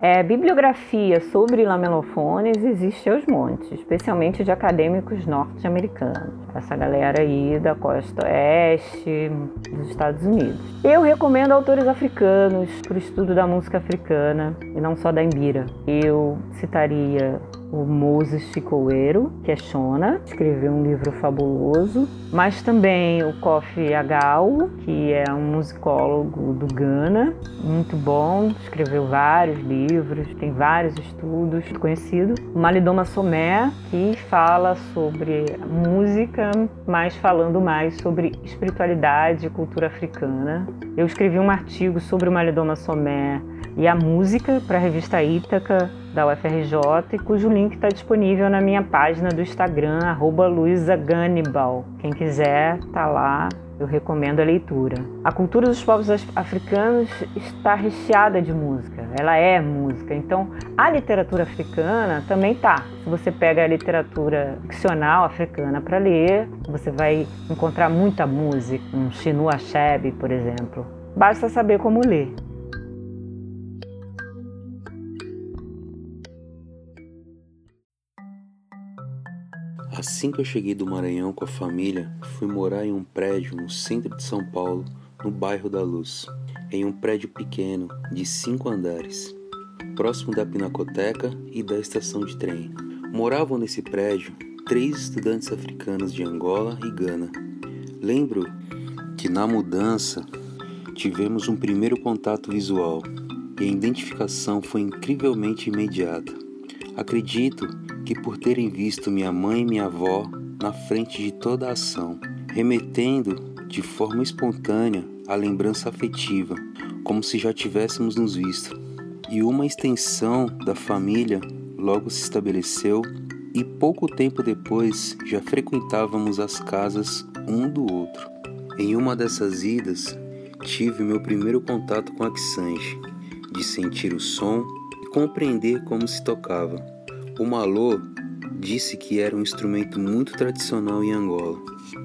S2: É, bibliografia sobre lamelofones existe aos montes, especialmente de acadêmicos norte-americanos, essa galera aí da costa oeste dos Estados Unidos. Eu recomendo autores africanos para o estudo da música africana e não só da Embira. Eu citaria o Moses Chicoeiro, que é escreveu um livro fabuloso, mas também o Kofi Agal, que é um musicólogo do Ghana, muito bom, escreveu vários livros, tem vários estudos, conhecido. O Malidoma Somé, que fala sobre música, mas falando mais sobre espiritualidade e cultura africana. Eu escrevi um artigo sobre o Malidoma Somé e a música para a revista Ítaca da UFRJ, cujo link está disponível na minha página do Instagram, arroba Quem quiser, tá lá eu recomendo a leitura. A cultura dos povos africanos está recheada de música, ela é música. Então, a literatura africana também tá. Se você pega a literatura ficcional africana para ler, você vai encontrar muita música, um Chinua Achebe, por exemplo. Basta saber como ler.
S6: Assim que eu cheguei do Maranhão com a família, fui morar em um prédio no centro de São Paulo, no bairro da Luz, em um prédio pequeno de cinco andares, próximo da Pinacoteca e da estação de trem. Moravam nesse prédio três estudantes africanos de Angola e Gana. Lembro que na mudança tivemos um primeiro contato visual e a identificação foi incrivelmente imediata. Acredito que por terem visto minha mãe e minha avó na frente de toda a ação, remetendo de forma espontânea a lembrança afetiva, como se já tivéssemos nos visto. E uma extensão da família logo se estabeleceu e pouco tempo depois já frequentávamos as casas um do outro. Em uma dessas idas, tive meu primeiro contato com a Xange, de sentir o som e compreender como se tocava. O malô disse que era um instrumento muito tradicional em Angola,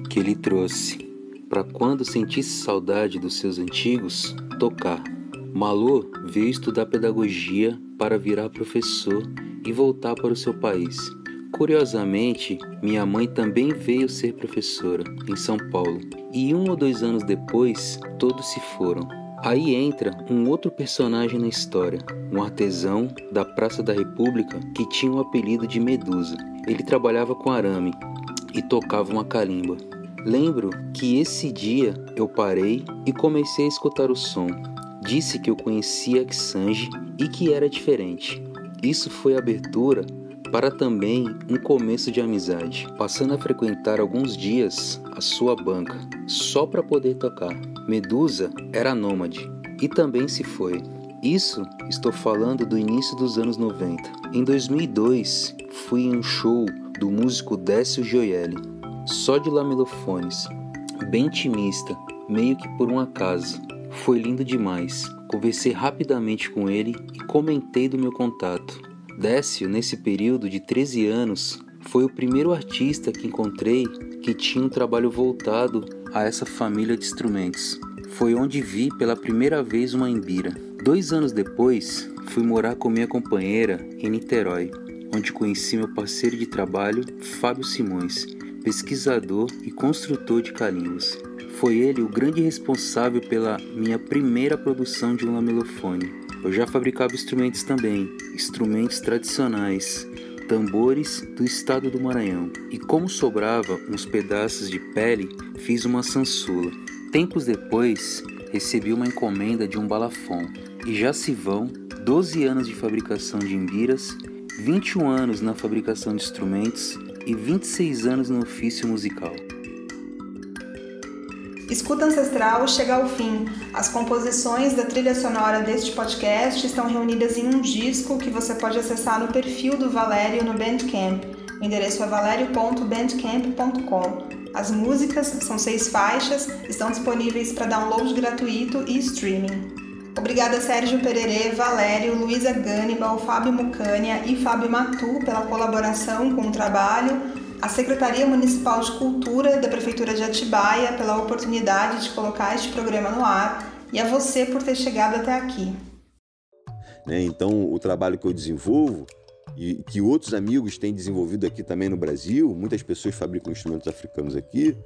S6: que ele trouxe para quando sentisse saudade dos seus antigos, tocar. Malô veio estudar pedagogia para virar professor e voltar para o seu país. Curiosamente, minha mãe também veio ser professora em São Paulo, e um ou dois anos depois, todos se foram. Aí entra um outro personagem na história, um artesão da Praça da República que tinha o apelido de Medusa. Ele trabalhava com arame e tocava uma calimba. Lembro que esse dia eu parei e comecei a escutar o som. Disse que eu conhecia Xange e que era diferente. Isso foi abertura para também um começo de amizade, passando a frequentar alguns dias a sua banca, só para poder tocar. Medusa era nômade e também se foi. Isso estou falando do início dos anos 90. Em 2002, fui em um show do músico Décio Gioielli, só de lamelofones, bem intimista, meio que por um acaso. Foi lindo demais. Conversei rapidamente com ele e comentei do meu contato. Décio, nesse período de 13 anos, foi o primeiro artista que encontrei que tinha um trabalho voltado a essa família de instrumentos. Foi onde vi pela primeira vez uma embira. Dois anos depois, fui morar com minha companheira em Niterói, onde conheci meu parceiro de trabalho, Fábio Simões, pesquisador e construtor de calimbos. Foi ele o grande responsável pela minha primeira produção de um lamelofone. Eu já fabricava instrumentos também, instrumentos tradicionais, tambores do estado do Maranhão. E como sobrava uns pedaços de pele, fiz uma sansula. Tempos depois, recebi uma encomenda de um balafon. E já se vão 12 anos de fabricação de embiras, 21 anos na fabricação de instrumentos e 26 anos no ofício musical.
S1: Escuta Ancestral chega ao fim. As composições da trilha sonora deste podcast estão reunidas em um disco que você pode acessar no perfil do Valério no Bandcamp. O endereço é valerio.bandcamp.com. As músicas, são seis faixas, estão disponíveis para download gratuito e streaming. Obrigada Sérgio Pererê, Valério, Luísa Gannibal, Fábio Mucânia e Fábio Matu pela colaboração com o trabalho a Secretaria Municipal de Cultura da Prefeitura de Atibaia pela oportunidade de colocar este programa no ar e a você por ter chegado até aqui.
S3: Né, então, o trabalho que eu desenvolvo e que outros amigos têm desenvolvido aqui também no Brasil, muitas pessoas fabricam instrumentos africanos aqui,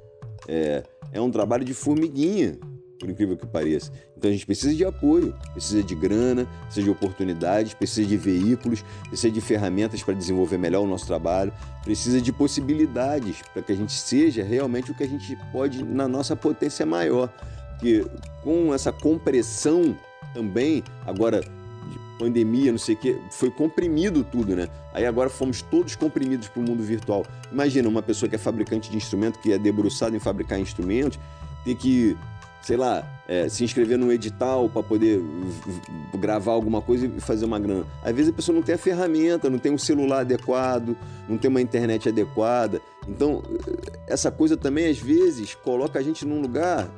S3: é, é um trabalho de formiguinha, por incrível que pareça. Então a gente precisa de apoio, precisa de grana, precisa de oportunidades, precisa de veículos, precisa de ferramentas para desenvolver melhor o nosso trabalho, precisa de possibilidades para que a gente seja realmente o que a gente pode na nossa potência maior. Porque com essa compressão também, agora de pandemia, não sei o que, foi comprimido tudo, né? Aí agora fomos todos comprimidos para o mundo virtual. Imagina uma pessoa que é fabricante de instrumento, que é debruçada em fabricar instrumentos, ter que sei lá, é, se inscrever num edital para poder gravar alguma coisa e fazer uma grana. Às vezes a pessoa não tem a ferramenta, não tem um celular adequado, não tem uma internet adequada. Então, essa coisa também às vezes coloca a gente num lugar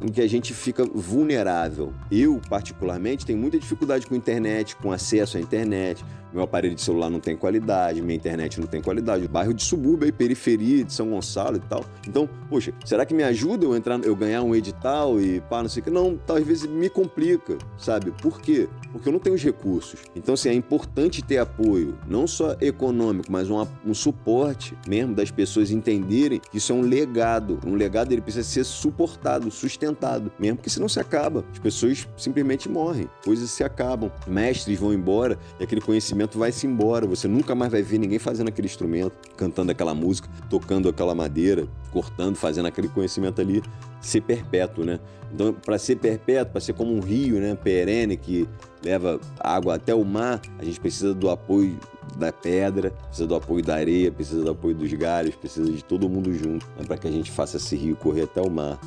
S3: em que a gente fica vulnerável. Eu, particularmente, tenho muita dificuldade com internet, com acesso à internet. Meu aparelho de celular não tem qualidade, minha internet não tem qualidade. Bairro de subúrbio aí, periferia de São Gonçalo e tal. Então, poxa, será que me ajuda eu entrar, eu ganhar um edital e pá, não sei o que? Não, talvez me complica, sabe? Por quê? Porque eu não tenho os recursos. Então, assim, é importante ter apoio, não só econômico, mas um, um suporte mesmo das pessoas entenderem que isso é um legado. Um legado ele precisa ser suportado, sustentado, mesmo porque senão se acaba. As pessoas simplesmente morrem, coisas se acabam, mestres vão embora e aquele conhecimento instrumento vai-se embora. Você nunca mais vai ver ninguém fazendo aquele instrumento, cantando aquela música, tocando aquela madeira, cortando, fazendo aquele conhecimento ali ser perpétuo, né? Então, para ser perpétuo, para ser como um rio, né, perene que leva água até o mar, a gente precisa do apoio da pedra, precisa do apoio da areia, precisa do apoio dos galhos, precisa de todo mundo junto, né, para que a gente faça esse rio correr até o mar.